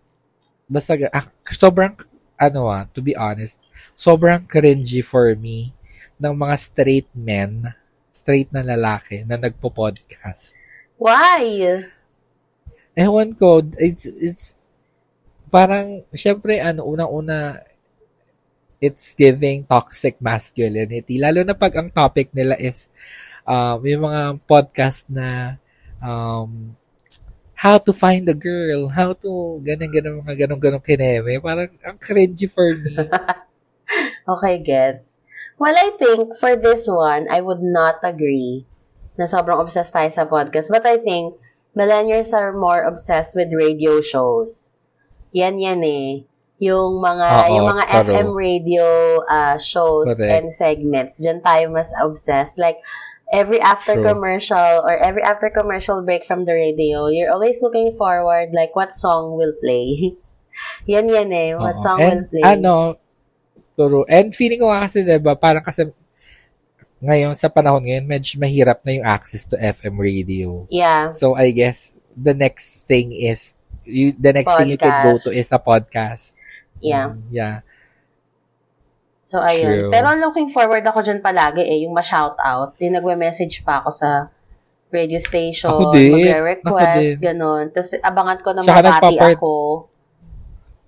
basta ah, sobrang ano ah, to be honest, sobrang cringy for me ng mga straight men, straight na lalaki na nagpo-podcast. Why? Ewan ko, it's, it's parang, syempre, ano, unang-una, it's giving toxic masculinity. Lalo na pag ang topic nila is, um, yung mga podcast na, um, how to find a girl, how to, ganun, ganun, mga ganun, ganun kineme. Parang, ang cringy for me. Okay, gets. Well, I think for this one, I would not agree na sobrang obsessed tayo sa podcast. But I think millennials are more obsessed with radio shows. Yan yan eh. Yung mga Oo, yung mga true. FM radio uh, shows Correct. and segments. Diyan tayo mas obsessed. Like every after True. commercial or every after commercial break from the radio, you're always looking forward like what song will play. yan yan eh. What Oo. song And, will play. ano, turo. And feeling ko nga kasi, diba, parang kasi, ngayon, sa panahon ngayon, medyo mahirap na yung access to FM radio. yeah. So, I guess, the next thing is, you, the next thing you could go Podcast. to is a podcast. Yeah. Mm, yeah. So, ayun. True. Pero looking forward ako dyan palagi eh, yung ma-shoutout. Yung nagme-message pa ako sa radio station, Ako din. Magre-request, ganun. Tapos abangan ko na Tsaka mabati nagpapart- ako.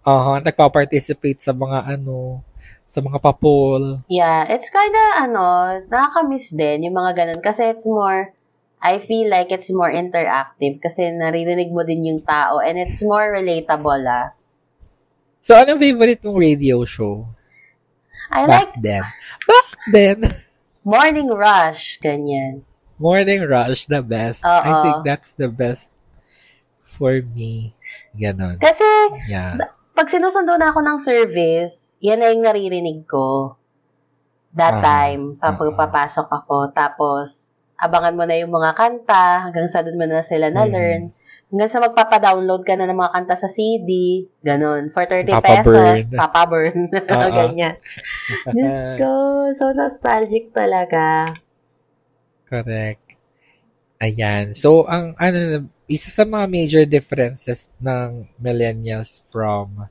Uh, nagpa-participate sa mga ano, sa mga papol. Yeah, it's kinda, ano, nakaka-miss din yung mga ganun. Kasi it's more, I feel like it's more interactive kasi naririnig mo din yung tao and it's more relatable, ah. So, anong favorite mong radio show? I like Back then. Back then. Morning Rush, ganyan. Morning Rush, the best. I Oo. think that's the best for me. Ganon. Kasi, Yeah. pag sinusundo na ako ng service, yan na yung naririnig ko. That Ah, time, papasok ako. Tapos, abangan mo na yung mga kanta, hanggang sa doon mo na sila na-learn. Hanggang sa magpapadownload ka na ng mga kanta sa CD, ganun. For 30 Papaburn. pesos, papaburn. Oo. Ganyan. Diyos ko, so nostalgic talaga. Correct. Ayan. So, ang ano, isa sa mga major differences ng millennials from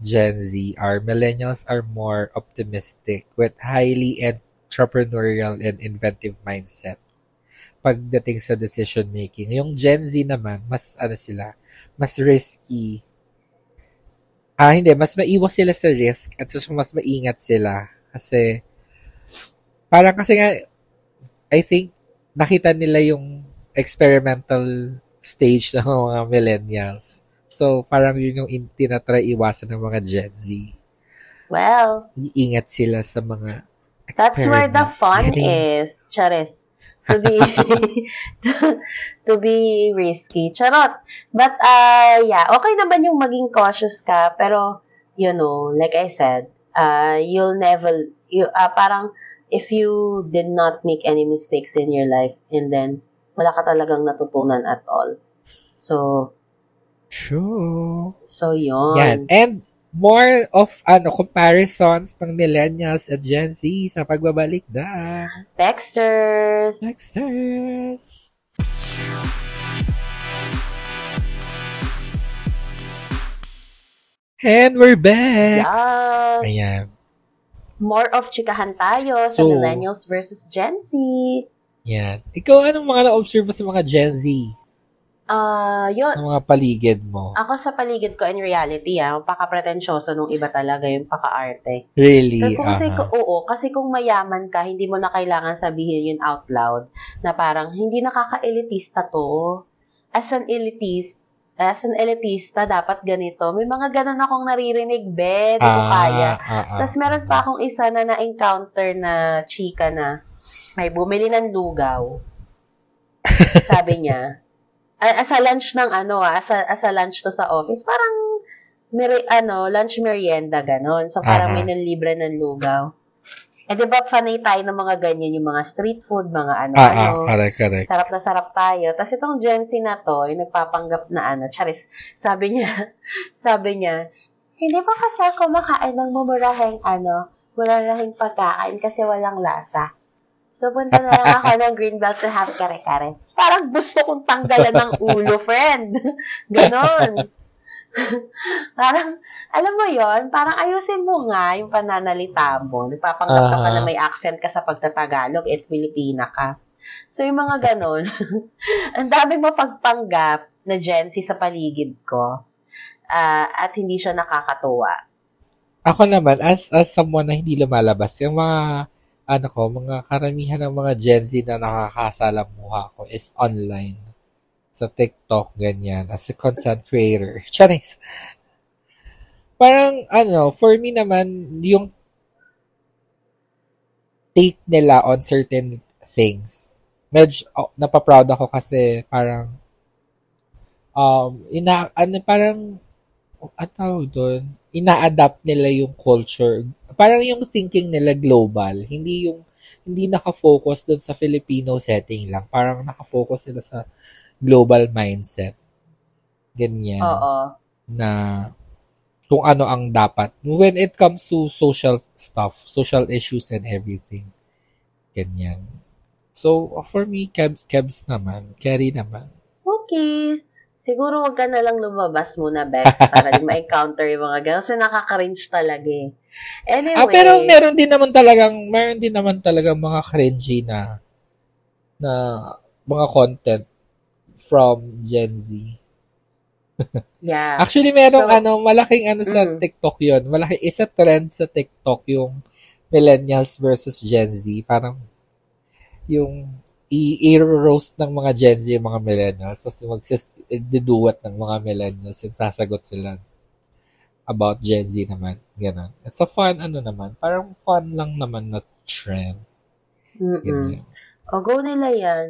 Gen Z are millennials are more optimistic with highly entrepreneurial and inventive mindset pagdating sa decision making. Yung Gen Z naman, mas ano sila, mas risky. Ah, hindi, mas maiwas sila sa risk at so mas maingat sila kasi parang kasi nga I think nakita nila yung experimental stage ng mga millennials. So, parang yun yung in- tinatry iwasan ng mga Gen Z. Well, Iingat sila sa mga That's where the fun is. Charis. To be to, to be risky. Charot. But uh yeah, okay naman yung maging cautious ka, pero you know, like I said, uh you'll never you uh, parang if you did not make any mistakes in your life and then wala ka talagang natutunan at all. So, True. so yun. Yan. And more of ano comparisons ng millennials at Gen Z sa pagbabalik na. Texters. Nexters! And we're back! Yes. Ayan. More of chikahan tayo sa So- millennials versus Gen Z. Yan. Ikaw, anong mga na-observe sa mga Gen Z? Ah, yun, Ng mga paligid mo. ako sa paligid ko in reality, ah, paka-pretensyoso nung iba talaga yung paka-arte. Really? Kasi aha. kung- oo, kasi kung mayaman ka, hindi mo na kailangan sabihin yun out loud na parang hindi nakaka-elitista to. As an elitist, as an elitista, dapat ganito. May mga ganun akong naririnig, be, di ko kaya. ah, ah. Tapos meron pa akong isa na na-encounter na chika na may bumili ng lugaw. Sabi niya, as a lunch ng ano ah, as a, as a lunch to sa office, parang meri, ano, lunch merienda, ganon. So, parang Aha. may nanlibre ng lugaw. Eh, di ba, fanay tayo ng mga ganyan, yung mga street food, mga ano, Ah, ano. ah, correct, correct. Sarap na sarap tayo. Tapos itong Gen Z na to, yung nagpapanggap na ano, charis, sabi niya, sabi niya, hindi pa kasi ako makain ng mumurahing ano, mumurahing pagkain kasi walang lasa. So, punta na lang ako ng Greenbelt to have kare-kare. Parang gusto kong tanggalan ng ulo, friend. Ganon. parang, alam mo yon parang ayusin mo nga yung pananalita mo. Nagpapanggap ka pa na may accent ka sa pagtatagalog at Pilipina ka. So, yung mga ganon, ang daming mapagpanggap na Gen Z sa paligid ko. Ah, at hindi siya nakakatuwa. Ako naman, as as someone na hindi lumalabas, yung mga, ano ko, mga karamihan ng mga Gen Z na nakakasalamuha ko is online. Sa TikTok, ganyan. As a content creator. Charis. Parang, ano, for me naman, yung take nila on certain things. Medyo, oh, napaproud ako kasi parang, um, ina, ano, parang, at tawag doon, ina-adapt nila yung culture. Parang yung thinking nila global, hindi yung hindi naka-focus doon sa Filipino setting lang. Parang naka-focus sila sa global mindset. Ganyan. Oo. Na kung ano ang dapat. When it comes to social stuff, social issues and everything. Ganyan. So, for me, Kebs, Kebs naman. Carry naman. Okay. Siguro wag ka na lang lumabas muna, Bex, para di ma-encounter yung mga ganun. Kasi nakaka-cringe talaga eh. Anyway. Ah, pero meron din naman talagang, meron din naman talagang mga cringy na, na mga content from Gen Z. Yeah. Actually, merong So, ano, malaking ano sa mm. TikTok yon Malaki, isa trend sa TikTok yung millennials versus Gen Z. Parang, yung i-roast ng mga Gen Z yung mga millennials. Tapos magsis diduwat ng mga millennials yung sasagot sila about Gen Z naman. Ganon. It's a fun, ano naman, parang fun lang naman na trend. Mm-mm. O, go nila yan.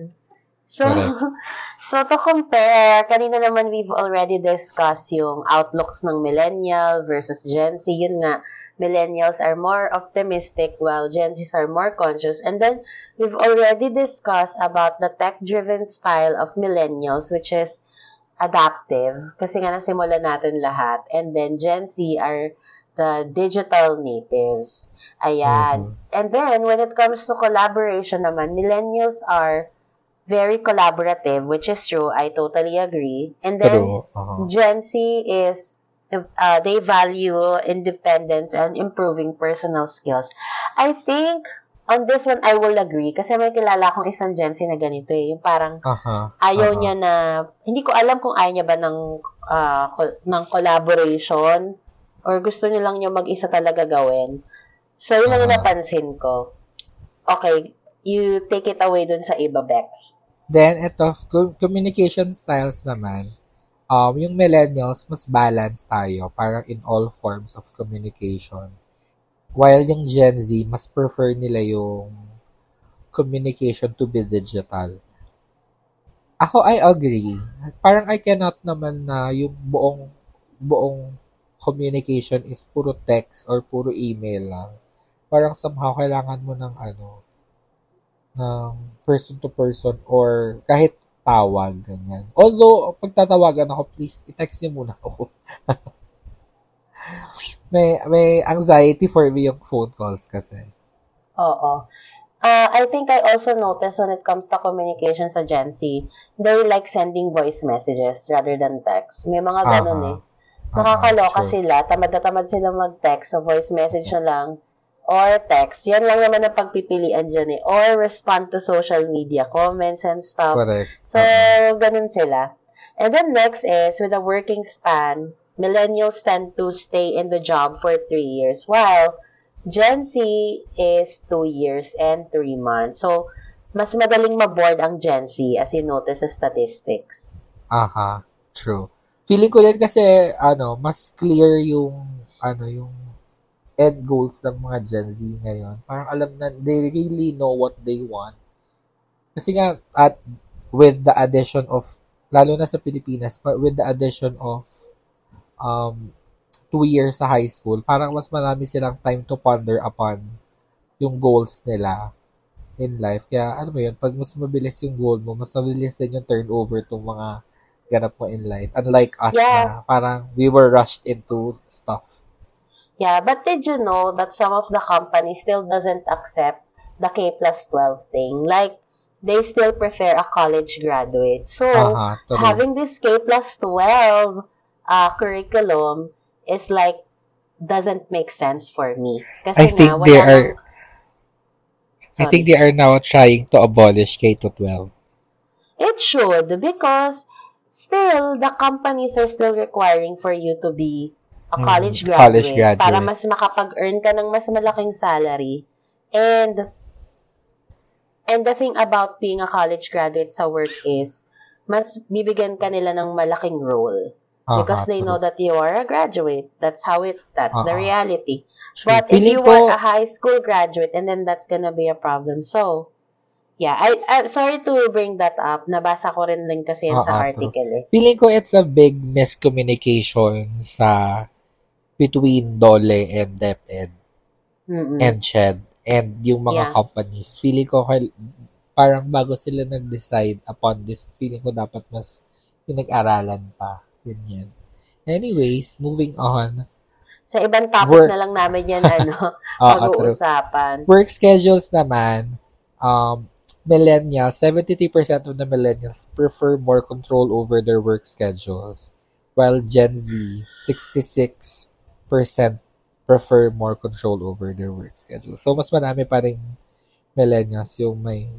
So, Correct. so to compare, kanina naman we've already discussed yung outlooks ng millennial versus Gen Z. Yun nga, millennials are more optimistic while Gen Zs are more conscious. And then, we've already discussed about the tech-driven style of millennials, which is adaptive. Kasi nga nasimulan natin lahat. And then, Gen Z are the digital natives. Ayan. Mhm. And then, when it comes to collaboration naman, millennials are very collaborative, which is true. I totally agree. And then, Pero, uh, Gen Z is, uh, they value independence and improving personal skills. I think, on this one, I will agree. Kasi may kilala akong isang Gen Z na ganito eh. Yung parang, aha, ayaw aha. niya na, hindi ko alam kung ayaw niya ba ng, ah, col- ng collaboration or gusto niya lang niya mag-isa talaga gawin. So, yun ang Ah. napansin ko. Okay, you take it away dun sa iba, Bex. Then, ito, co- communication styles naman. Um, yung millennials, mas balanced tayo, parang in all forms of communication. While yung Gen Z, mas prefer nila yung communication to be digital. Ako, I agree. Parang I cannot naman na yung buong, buong communication is puro text or puro email lang. Parang somehow kailangan mo ng ano, ng person to person or kahit tawag, ganyan. Although, pag tatawagan ako, please, i-text niyo muna ako. may, may anxiety for me yung phone calls kasi. Oo. Uh, I think I also noticed when it comes to communication sa Gen Z, they like sending voice messages rather than text. May mga ganun Aha. eh. Nakakaloka Aha, true. sila, tamad na tamad sila mag-text, so voice message na lang, or text. Yan lang naman ang pagpipilian dyan eh. Or respond to social media comments and stuff. Correct. So, Aha. ganun sila. And then next is, with a working span, millennials tend to stay in the job for three years, while Gen Z is two years and three months. So, mas madaling maboard ang Gen Z as you notice sa statistics. Aha, true. Feeling ko din kasi, ano, mas clear yung, ano, yung end goals ng mga Gen Z ngayon. Parang alam na, they really know what they want. Kasi nga, at with the addition of, lalo na sa Pilipinas, but with the addition of um, two years sa high school, parang mas marami silang time to ponder upon yung goals nila in life. Kaya, ano mo yun, pag mas mabilis yung goal mo, mas mabilis din yung turnover tong mga ganap mo in life. Unlike us Yeah. na parang we were rushed into stuff. Yeah, but did you know that some of the companies still doesn't accept the K plus 12 thing? Like, they still prefer a college graduate. So, true. having this K plus 12 uh, curriculum is like, doesn't make sense for me. Kasi I think they are- nang- I think they are now trying to abolish K-12. It should because still the companies are still requiring for you to be a Mm, college graduate, college graduate. para mas makapag-earn ka ng mas malaking salary. And and the thing about being a college graduate sa work is mas bibigyan ka nila ng malaking role because Aha, they know that you are a graduate. That's how it that's the Uh-uh. reality. But if you ko, a high school graduate, and then that's gonna be a problem. So, yeah, I, I'm sorry to bring that up. Nabasa ko rin din kasi yan sa Oo, article eh. feeling ko it's a big miscommunication sa between Dole and DepEd Mm-mm. and Shed and yung mga Yeah. companies. Feeling ko parang bago sila nag-decide upon this, feeling ko dapat mas pinag-aralan pa. Ganyan. Anyways, moving on. Sa ibang topic Work. na lang namin yan, ano, Ah, ah, true. mag-uusapan. Work schedules naman, um, millennials, 73% of the millennials prefer more control over their work schedules, while Gen Z, 66% prefer more control over their work schedule. So, mas marami pa rin millennials yung may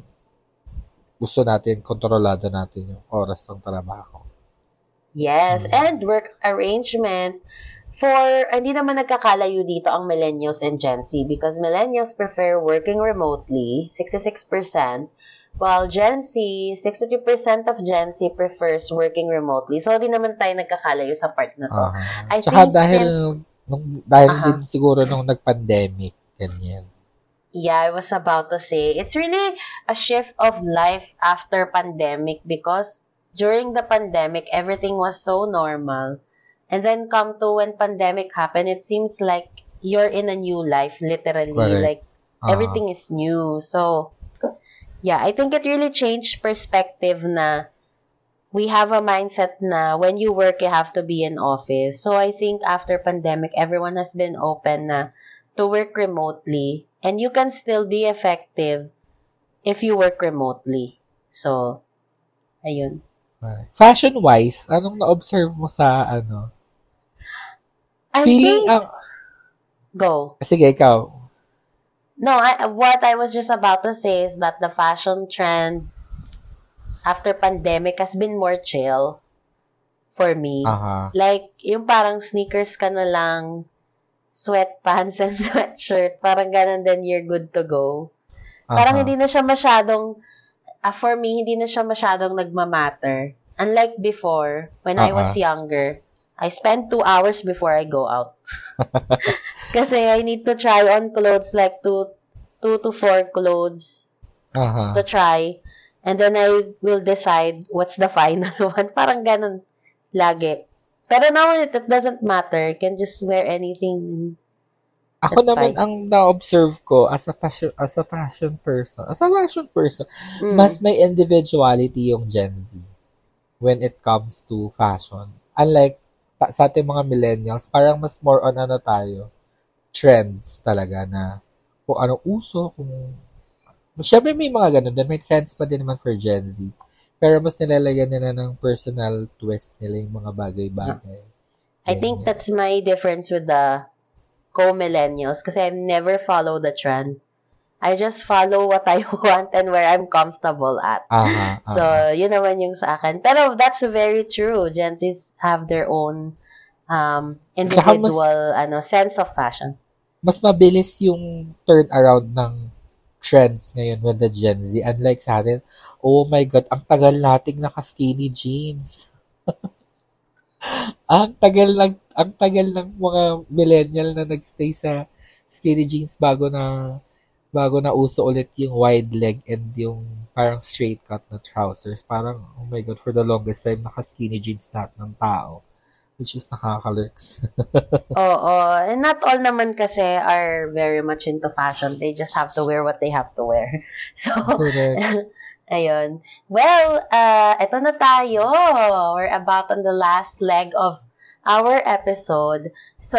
gusto natin, kontrolado natin yung oras ng trabaho. Yes, Mm. and work arrangement for, hindi naman nagkakalayo dito ang millennials and Gen Z because millennials prefer working remotely, 66%, while Gen Z, 62% of Gen Z prefers working remotely. So, di naman tayo nagkakalayo sa part na to. Aha. I Tsaka think dahil, since- nung, dahil Aha. din siguro nung nag-pandemic, ganyan. Yeah, I was about to say, it's really a shift of life after pandemic because during the pandemic, everything was so normal. And then come to when pandemic happened, it seems like you're in a new life, literally. Correct. Like, Aha. everything is new. So, yeah, I think it really changed perspective na we have a mindset na when you work, you have to be in office. So, I think after pandemic, everyone has been open na to work remotely and you can still be effective if you work remotely. So, ayun. Fashion-wise, anong na-observe mo sa ano? I Feeling, think, ang, go. sige, ikaw. No, I, what I was just about to say is that the fashion trend after pandemic has been more chill for me. Aha. Like, yung parang sneakers ka na lang, sweatpants and sweatshirt, parang ganun then you're good to go. Parang aha. hindi na siya masyadong, ah, for me, hindi na siya masyadong nagmamatter. Unlike before, when I was Uh-huh. younger, I spend two hours before I go out. Kasi I need to try on clothes, like two, two to four clothes Aha. to try. And then I will decide what's the final one. Parang ganun lagi. Pero now it, it doesn't matter. You can just wear anything. Ako That's naman, fine. ang na-observe ko as a fashion, as a fashion person, as a fashion person, Mm. mas may individuality yung Gen Z when it comes to fashion. Unlike sa ating mga millennials, parang mas more on ano tayo, trends talaga na kung anong uso, kung... Siyempre may mga ganun din, may trends pa din naman for Gen Z. Pero mas nilalagyan nila ng personal twist nila yung mga bagay-bagay. I think that's my difference with the co-millennials kasi I've never followed the trend. I just follow what I want and where I'm comfortable at. Aha, So, yun naman yung sa akin. Pero that's very true. Gen Zs have their own um, Tsaka mas- individual ano sense of fashion. mas mabilis yung turn around ng trends ngayon with the Gen Z. Unlike sa atin, oh my God, ang tagal nating naka-skinny jeans. ang tagal ng ang tagal ng mga millennial na nagstay sa skinny jeans bago na bago na uso ulit yung wide leg and yung parang straight cut na trousers. Parang, oh my God, for the longest time, naka-skinny jeans lahat ng tao. Which is nakakalurks. Oo. And not all naman kasi are very much into fashion. They just have to wear what they have to wear. So, Correct. ayun. Well, uh, eto na tayo. We're about on the last leg of our episode. So,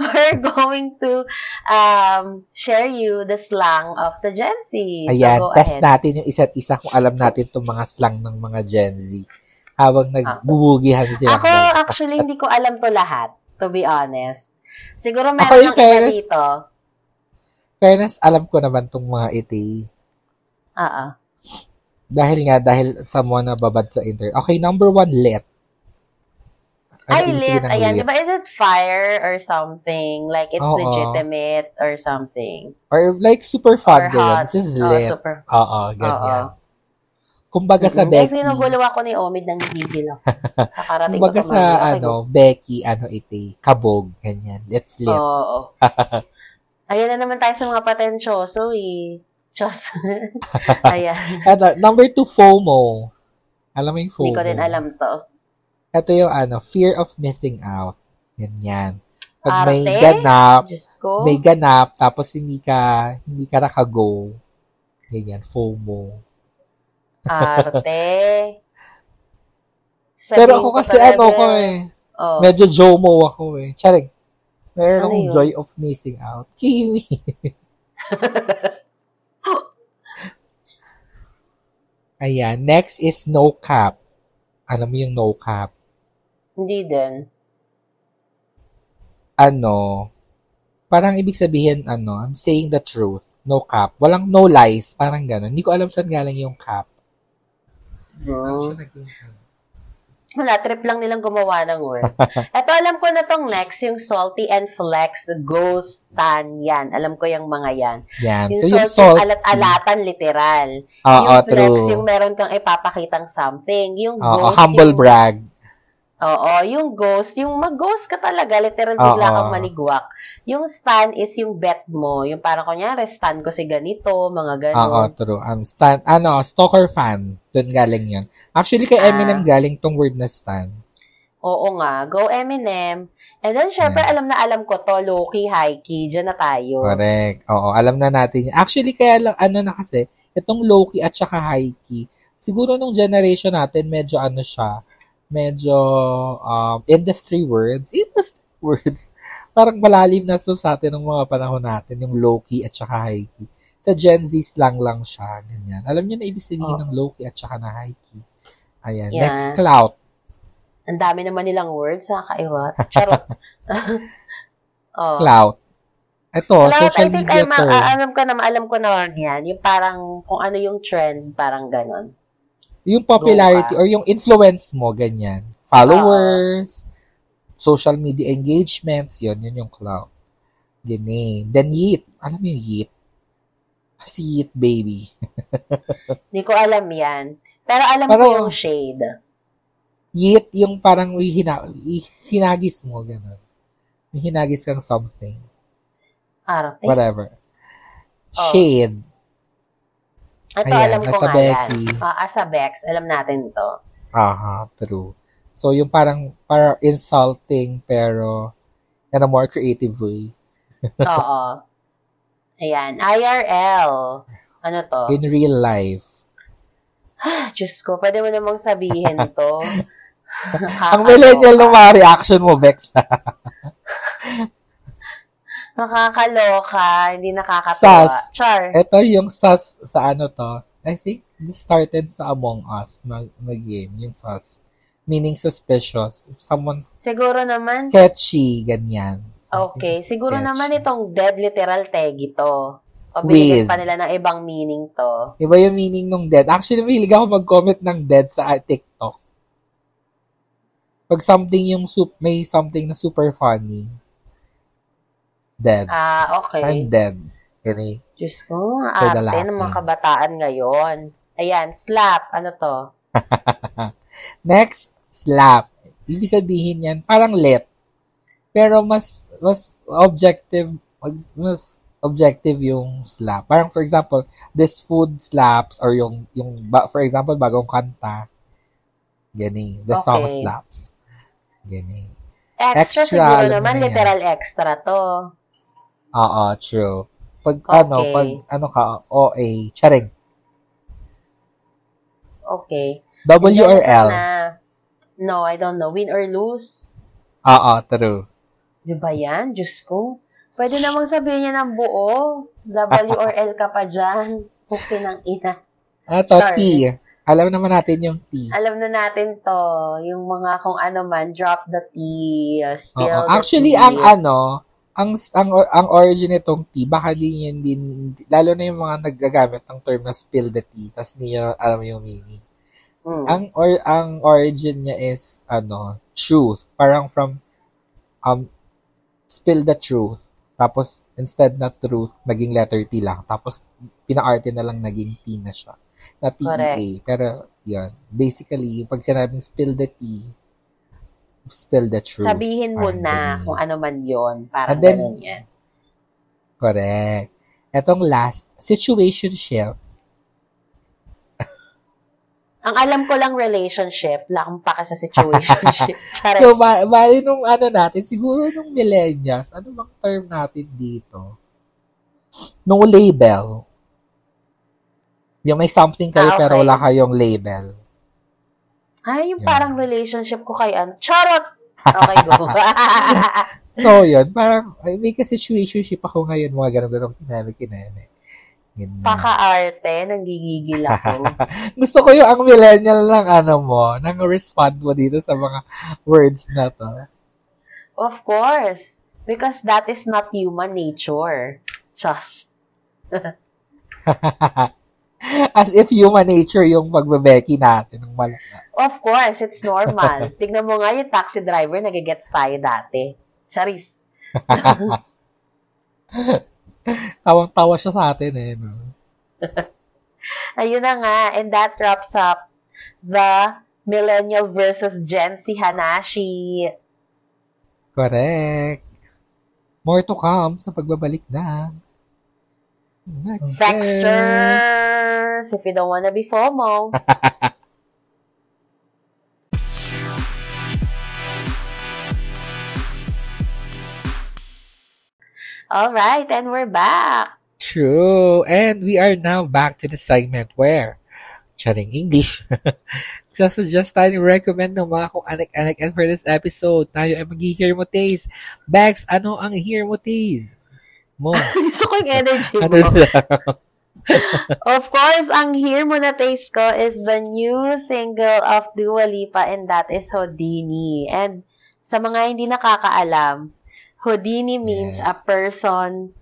we're going to um, share you the slang of the Gen Z. Ayan, so, test ahead. natin yung isa't isa kung alam natin itong mga slang ng mga Gen Z. Habang nagbubugihan sila. Ah. Ako, actually, hindi ko alam to lahat, to be honest. Siguro Ako, meron in ng fairness, dito. Fairness, alam ko naman itong mga iti. Oo. Dahil nga, dahil sa mga nababad sa internet. Okay, number one, let. Ay, lit. Ayan. Di ba, is it fire or something? Like, it's Oo. legitimate or something? Or like super fun or hot. This is Oh, lit. super. Oo, ganyan. Oo. Kumbaga sa Mm-mm. Becky. Kasi sinugulo ako ni Omid ng gigil ako. Kakarating Kumbaga sa. Okay, ano, Becky, ano iti, kabog, ganyan. Let's lit. Oo. Ayan na naman tayo sa mga patensyoso eh. Diyos. Ayan. Ano, number two, FOMO. Alam mo yung FOMO? Hindi ko din alam to. Ito yung ano, fear of missing out. Ganyan. Pag may Arte? ganap, Diyos ko. may ganap, tapos hindi ka, hindi ka nakago. Ganyan, FOMO. Arte. Pero Sabihin ako ko kasi talaga, ano ko eh, Oh. medyo JOMO ako eh. Charing. Meron Ano akong joy of missing out. Kiwi. Ayan. Next is no cap. Alam mo yung no cap? Hindi din. Ano, parang ibig sabihin, ano, I'm saying the truth. No cap. Walang no lies. Parang gano'n. Hindi ko alam saan galing yung cap. Naging- Wala, trip lang nilang gumawa ng word. Ito, alam ko na tong next, yung salty and flex ghost tan yan. Alam ko yung mga yan. Yan. Yung So, yung salty, salt. alat-alatan, literal. Oo, yung flex, true. yung meron kang ipapakitang something. Yung Oo, ghost, humble yung, brag. Oo, yung ghost, yung mag-ghost ka talaga, literal Oo. bigla kang maligwak. Yung stan is yung bet mo. Yung parang kunyari, stan ko si ganito, mga Oo, ganon. true. Um, stan, ano, stalker fan. Doon galing yun. Actually, kay Ah. Eminem galing tong word na stan. Oo nga, go Eminem. And then, syempre, Yeah. alam na alam ko to, low-key, high-key, dyan na tayo. Correct. Oo, alam na natin. yun. Actually, kaya lang, ano na kasi, itong low-key at saka high-key, siguro nung generation natin, medyo ano siya, medyo um, industry words. Industry words. Parang malalim na to sa atin ng mga panahon natin, yung low-key at saka high-key. Sa Gen Z slang lang siya, ganyan. Alam niyo na ibig sabihin Oo. ng low-key at saka na high-key. Ayan. Yeah. Next, clout. Ang dami naman nilang words, nakakaiwa. Charot. oh. Clout. Ito, Clout, social I think media ay ma- term. ah, alam ko na, alam ko na yan. Yung parang, kung ano yung trend, parang ganon. Yung popularity or yung influence mo, ganyan. Followers, social media engagements, yun, yun yung cloud. Yun eh. Then yeet. Alam mo yung yeet? Si yeet baby. Hindi ko alam yan. Pero alam ko Pero- yung shade. Yeet yung parang hina, hinagis mo, gano'n. May hinagis kang something. Arte. Whatever. Oh. Shade. Ito, Ayan, alam ko nga Becky. yan. Ah, as a Bex, alam natin to. Aha, true. So, yung parang, parang insulting, pero in a more creative way. Oo. Ayan. IRL. Ano to? In real life. Ah, Diyos ko, pwede mo namang sabihin to. Ang millennial ng mga reaction mo, Bex. Nakakaloka, hindi nakakatawa. Sas. Char. Ito yung sus sa ano to. I think this started sa Among Us na, na game, yung sus. Meaning suspicious. If someone's Siguro naman, sketchy, ganyan. Okay, siguro sketchy. naman itong dead literal tag ito. O binigyan pa nila ng ibang meaning to. Iba yung meaning ng dead. Actually, mahilig ako mag-comment ng dead sa TikTok. Pag something yung sup may something na super funny. Dead. Ah, okay. I'm dead. Ganun. Diyos ko, arte ng mga laughing. kabataan ngayon. Ayan, slap. Ano to? Next, slap. Ibig sabihin yan, parang let. Pero mas, mas objective, mas, mas objective yung slap. Parang for example, this food slaps or yung, yung for example, bagong kanta. Gani. The song Okay. slaps. Gani. Extra, Extra, siguro naman, literal extra to. Oo, true. Pag Okay. ano, pag ano ka, OA, charing. Okay. W or L? Na, no, I don't know. Win or lose? Oo, true. Di ba yan? Diyos ko. Pwede namang sabihin niya ng buo. W or L ka pa dyan. Okay ng ina. Ano to, Sorry. T. Alam naman natin yung T. Alam na natin to. Yung mga kung ano man, drop the T, uh, spill Oo. the Actually, tea. ang ano, ang ang ang origin nitong tea, baka din yan din, lalo na yung mga naggagamit ng term na spill the tea, tas niya alam yung meaning. Mm. Ang or ang origin niya is ano, truth. Parang from um spill the truth. Tapos instead na truth, naging letter T lang. Tapos pina-arte na lang naging T na siya. Na TEA. Pero yun, basically, pag sinabing spill the tea, spill the truth. Sabihin mo Parang na ganun. kung ano man yon Parang And then- ganun yan. Correct. Etong last, situationship. Ang alam ko lang relationship, wala akong paka sa situationship. So, ba- bali nung ano natin, siguro nung millennials, ano bang term natin dito? No label. Yung may something kayo Ah, okay. pero wala kayong label. Ay, yung Yeah. parang relationship ko kay ano. Charot! Okay, go. So, yun, parang, ay, may ka-situationship ako ngayon, mga ganun-ganun kinami kinami. Ganyan. Paka-arte, nanggigigil ako. Gusto ko yung ang millennial lang, ano mo, nang respond mo dito sa mga words na to. of course. Because that is not human nature. Just. As if human nature yung pagbebeki natin ng malaka. Of course, it's normal. Tignan mo nga yung taxi driver, nagigets tayo dati. Charis. Tawang-tawa siya sa atin eh. No? Ayun na nga, and that wraps up the Millennial versus Gen Z Hanashi. Correct. More to come sa pagbabalik na. Baxters! If you don't wanna be FOMO. Alright, and we're back. True. And we are now back to the segment where, chatting English, sasuggest tayo recommend ng mga kung anak-anak and for this episode, tayo ay mag-hear mo taste. Bags, ano ang hear mo taste? Mo. Gusto ko yung energy ano mo. daw? Of course, ang Hear Mo Na Taste ko is the new single of Dua Lipa and that is Houdini. And sa mga hindi nakakaalam, Houdini means Yes. a person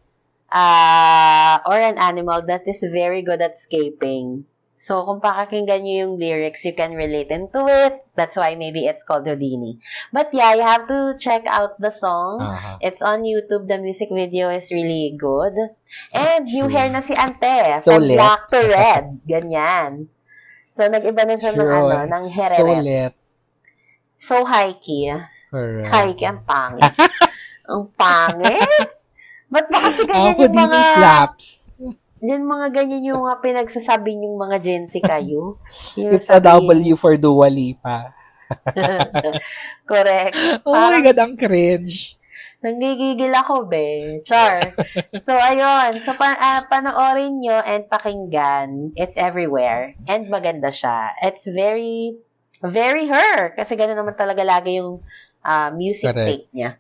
uh, or an animal that is very good at escaping. So, kung pakakinggan nyo yung lyrics, you can relate into it. That's why maybe it's called Houdini. But yeah, you have to check out the song. Aha. It's on YouTube. The music video is really good. And new True. hair na si Ante. So from lit. black to red. Ganyan. So, nag-iba na siya ng, ano, ng So hereret. lit. So, high-key. Correct. High-key, ang pangit. ang pangit? Ba't ba kasi ganyan yung Houdini mga... slaps. Yan mga ganyan yung mga pinagsasabi yung mga Gen Z kayo. Yung It's a sabihin- W for Dua Lipa. Correct. Oh my Parang- God, ang cringe. Nanggigigil ako, be. Char. So, ayun. So, pa- ah, panoorin nyo and pakinggan. It's everywhere. And maganda siya. It's very, very her. Kasi gano'n naman talaga lagi yung ah, music Correct. take niya.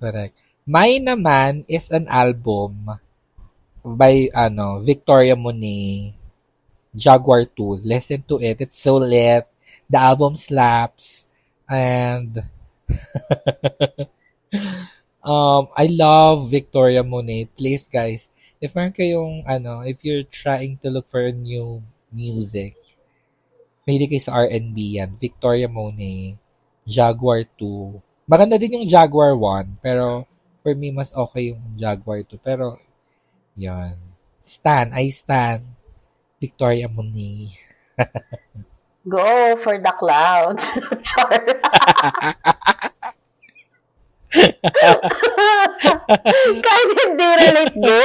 Correct. Mine naman is an album by ano Victoria Monet, Jaguar 2. Listen to it. It's so lit. The album slaps. And um, I love Victoria Monet. Please, guys, if meron kayong, ano, if you're trying to look for new music, mahilig kayo sa R&B yan. Victoria Monet, Jaguar 2. Maganda din yung Jaguar 1, pero for me, mas okay yung Jaguar 2. Pero, yan. Stan, I stan. Victoria Monet. Go for the cloud. Char. Kahit hindi relate, go.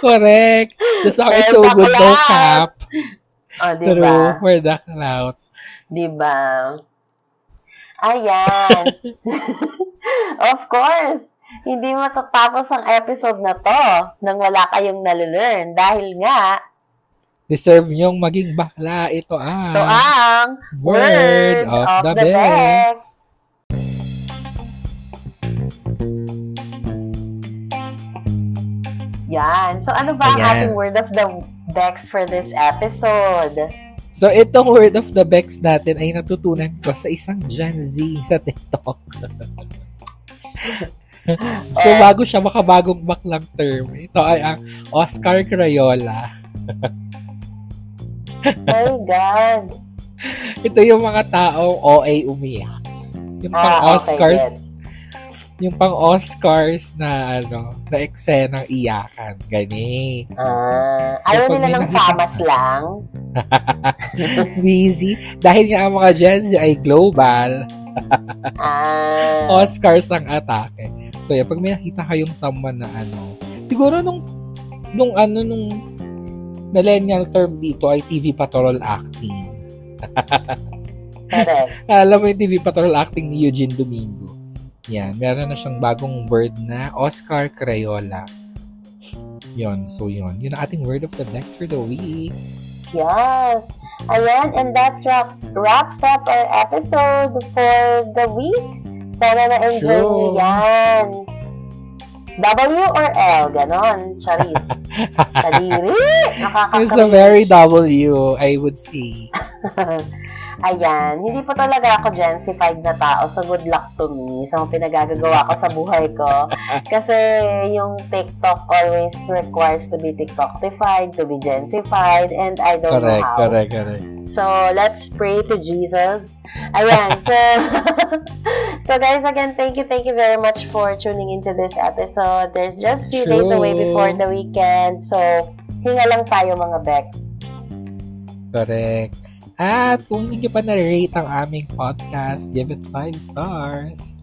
Correct. The song is so the good, cloud. cap. Oh, di True, for the clout. Di ba? Ayan. of course, hindi matatapos ang episode na to nang wala kayong nalelearn dahil nga, Deserve nyong maging bakla. Ito ang ito ang Word of, the, Best. Yan. So, ano ba ang Ayan. ating word of the Bex for this episode? So, itong word of the Bex natin ay natutunan ko sa isang Gen Z sa TikTok. so, Eh. bago siya makabagong baklang term, ito ay ang Oscar Crayola. My God. Ito yung mga taong OA umiyak. Yung pang Ah, okay, Oscars. Yung pang Oscars na ano, na eksenang iyakan. Gani. Ah, So, ayaw nila ng famas lang. Busy. Dahil nga ang mga Gen Z ay global, Ah, Oscars ang atake. So, yan, pag may nakita kayong someone na ano, siguro nung, nung ano, nung millennial term dito ay TV patrol acting. correct. Alam mo yung TV patrol acting ni Eugene Domingo. Yan, meron na siyang bagong word na Oscar Crayola. Yon, so yon. Yun ang ating word of the next for the week. Yes. Ayan, and that's wrap, wraps up our episode for the week. Sana na-enjoy niyo yan. W or L? Ganon. Charis. Sadiri. It's a very W, I would say. Ayan, hindi po talaga ako gensified na tao, so good luck to me sa mga pinagagagawa ko sa buhay ko. Kasi yung TikTok always requires to be TikTokified, to be gensified, and I don't Correct, know how. correct, correct. So, let's pray to Jesus. Ayan, so, so guys, again, thank you, thank you very much for tuning into this episode. There's just few days True. away before the weekend, so, hinga lang tayo mga Bex. Correct. At kung hindi pa na-rate ang aming podcast, give it 5 stars.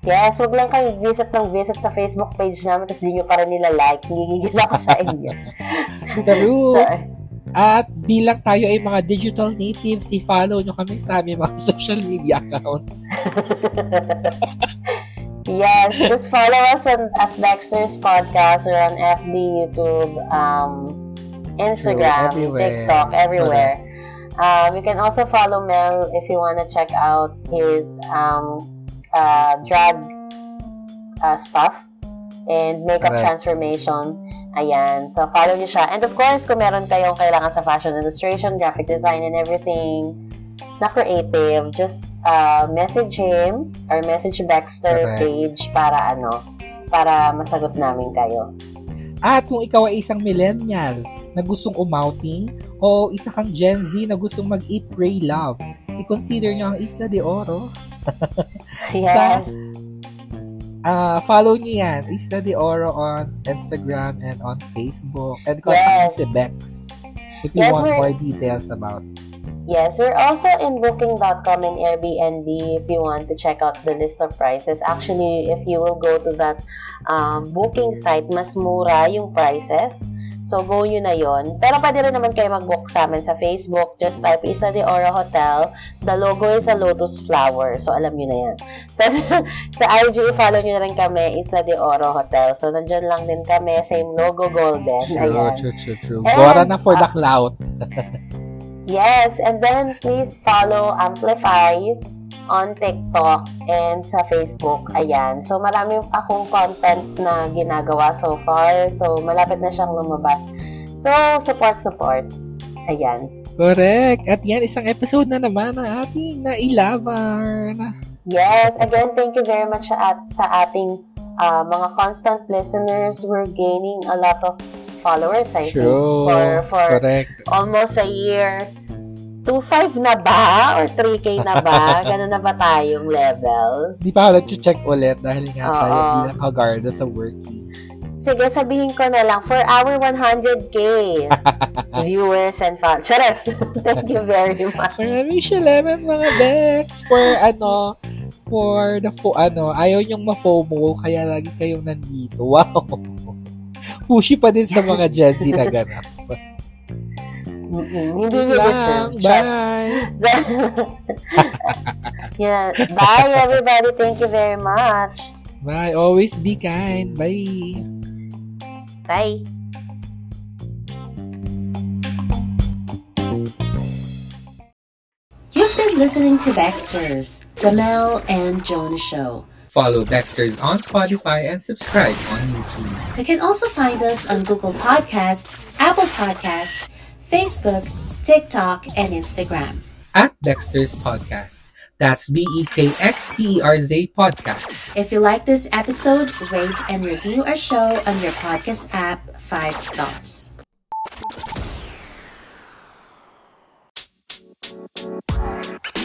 Yes, wag lang kayo visit ng visit sa Facebook page namin kasi di nyo pa rin nila like. Ngigigil ako sa inyo. True. so, At bilang tayo ay mga digital natives, i-follow nyo kami sa aming mga social media accounts. yes, just follow us on at Dexter's Podcast or on FB, YouTube, um, Instagram, True, everywhere. TikTok, everywhere. Um, you can also follow Mel if you want to check out his um, uh, drag uh, stuff and makeup Correct. transformation. Ayan. So, follow niyo siya. And of course, kung meron kayong kailangan sa fashion illustration, graphic design, and everything na creative, just uh, message him or message Baxter Correct. page para ano, para masagot namin kayo. At kung ikaw ay isang millennial na gustong umouting o isa kang Gen Z na gustong mag-eat, pray, love, i-consider nyo ang Isla de Oro. Yes. Ah, follow nyo yan, Isla de Oro on Instagram and on Facebook. And Yes. contact si Bex if you Yes, want more details about Yes, we're also in booking.com and Airbnb if you want to check out the list of prices. Actually, if you will go to that um, booking site, mas mura yung prices. So, go nyo na yon. Pero pwede rin naman kayo mag-book sa amin sa Facebook. Just type Isla de Oro Hotel. The logo is a lotus flower. So, alam nyo na yan. Sa IG, follow nyo na rin kami, Isla de Oro Hotel. So, nandyan lang din kami. Same logo, golden. True, Ayan. true, true, true. And, Gora na for the ah, clout. Yes, and then please follow Amplify on TikTok and sa Facebook. Ayan. So, marami akong content na ginagawa so far. So, malapit na siyang lumabas. So, support, support. Ayan. Correct. At yan, isang episode na naman ng ating nailavan. Yes, again, thank you very much at, sa ating uh, mga constant listeners. We're gaining a lot of followers, I think. True. For, for Correct. almost a year. 2.5 na ba? Or 3K na ba? Ganun na ba tayong levels? Hindi pa ako nag-check ulit dahil nga tayo Oo. bilang kagarda sa working. Sige, sabihin ko na lang, for our 100K viewers and fans. Charas! Thank you very much. Maraming salamat mga Bex for ano, for the fo ano, ayaw niyong ma-FOMO kaya lagi kayong nandito. Wow! Pushy pa din sa mga Gen Z na ganap. Hindi nyo deserve. Bye! yeah. Bye, everybody. Thank you very much. Bye! Always be kind. Bye! Bye. You've been listening to Baxter's The Mel and Jonah Show. Follow Baxter's on Spotify and subscribe on YouTube. You can also find us on Google Podcast, Apple Podcast, Facebook, TikTok, and Instagram. At Dexter's Podcast. That's B E K X T E R Z Podcast. If you like this episode, rate and review our show on your podcast app five stars. Thank you.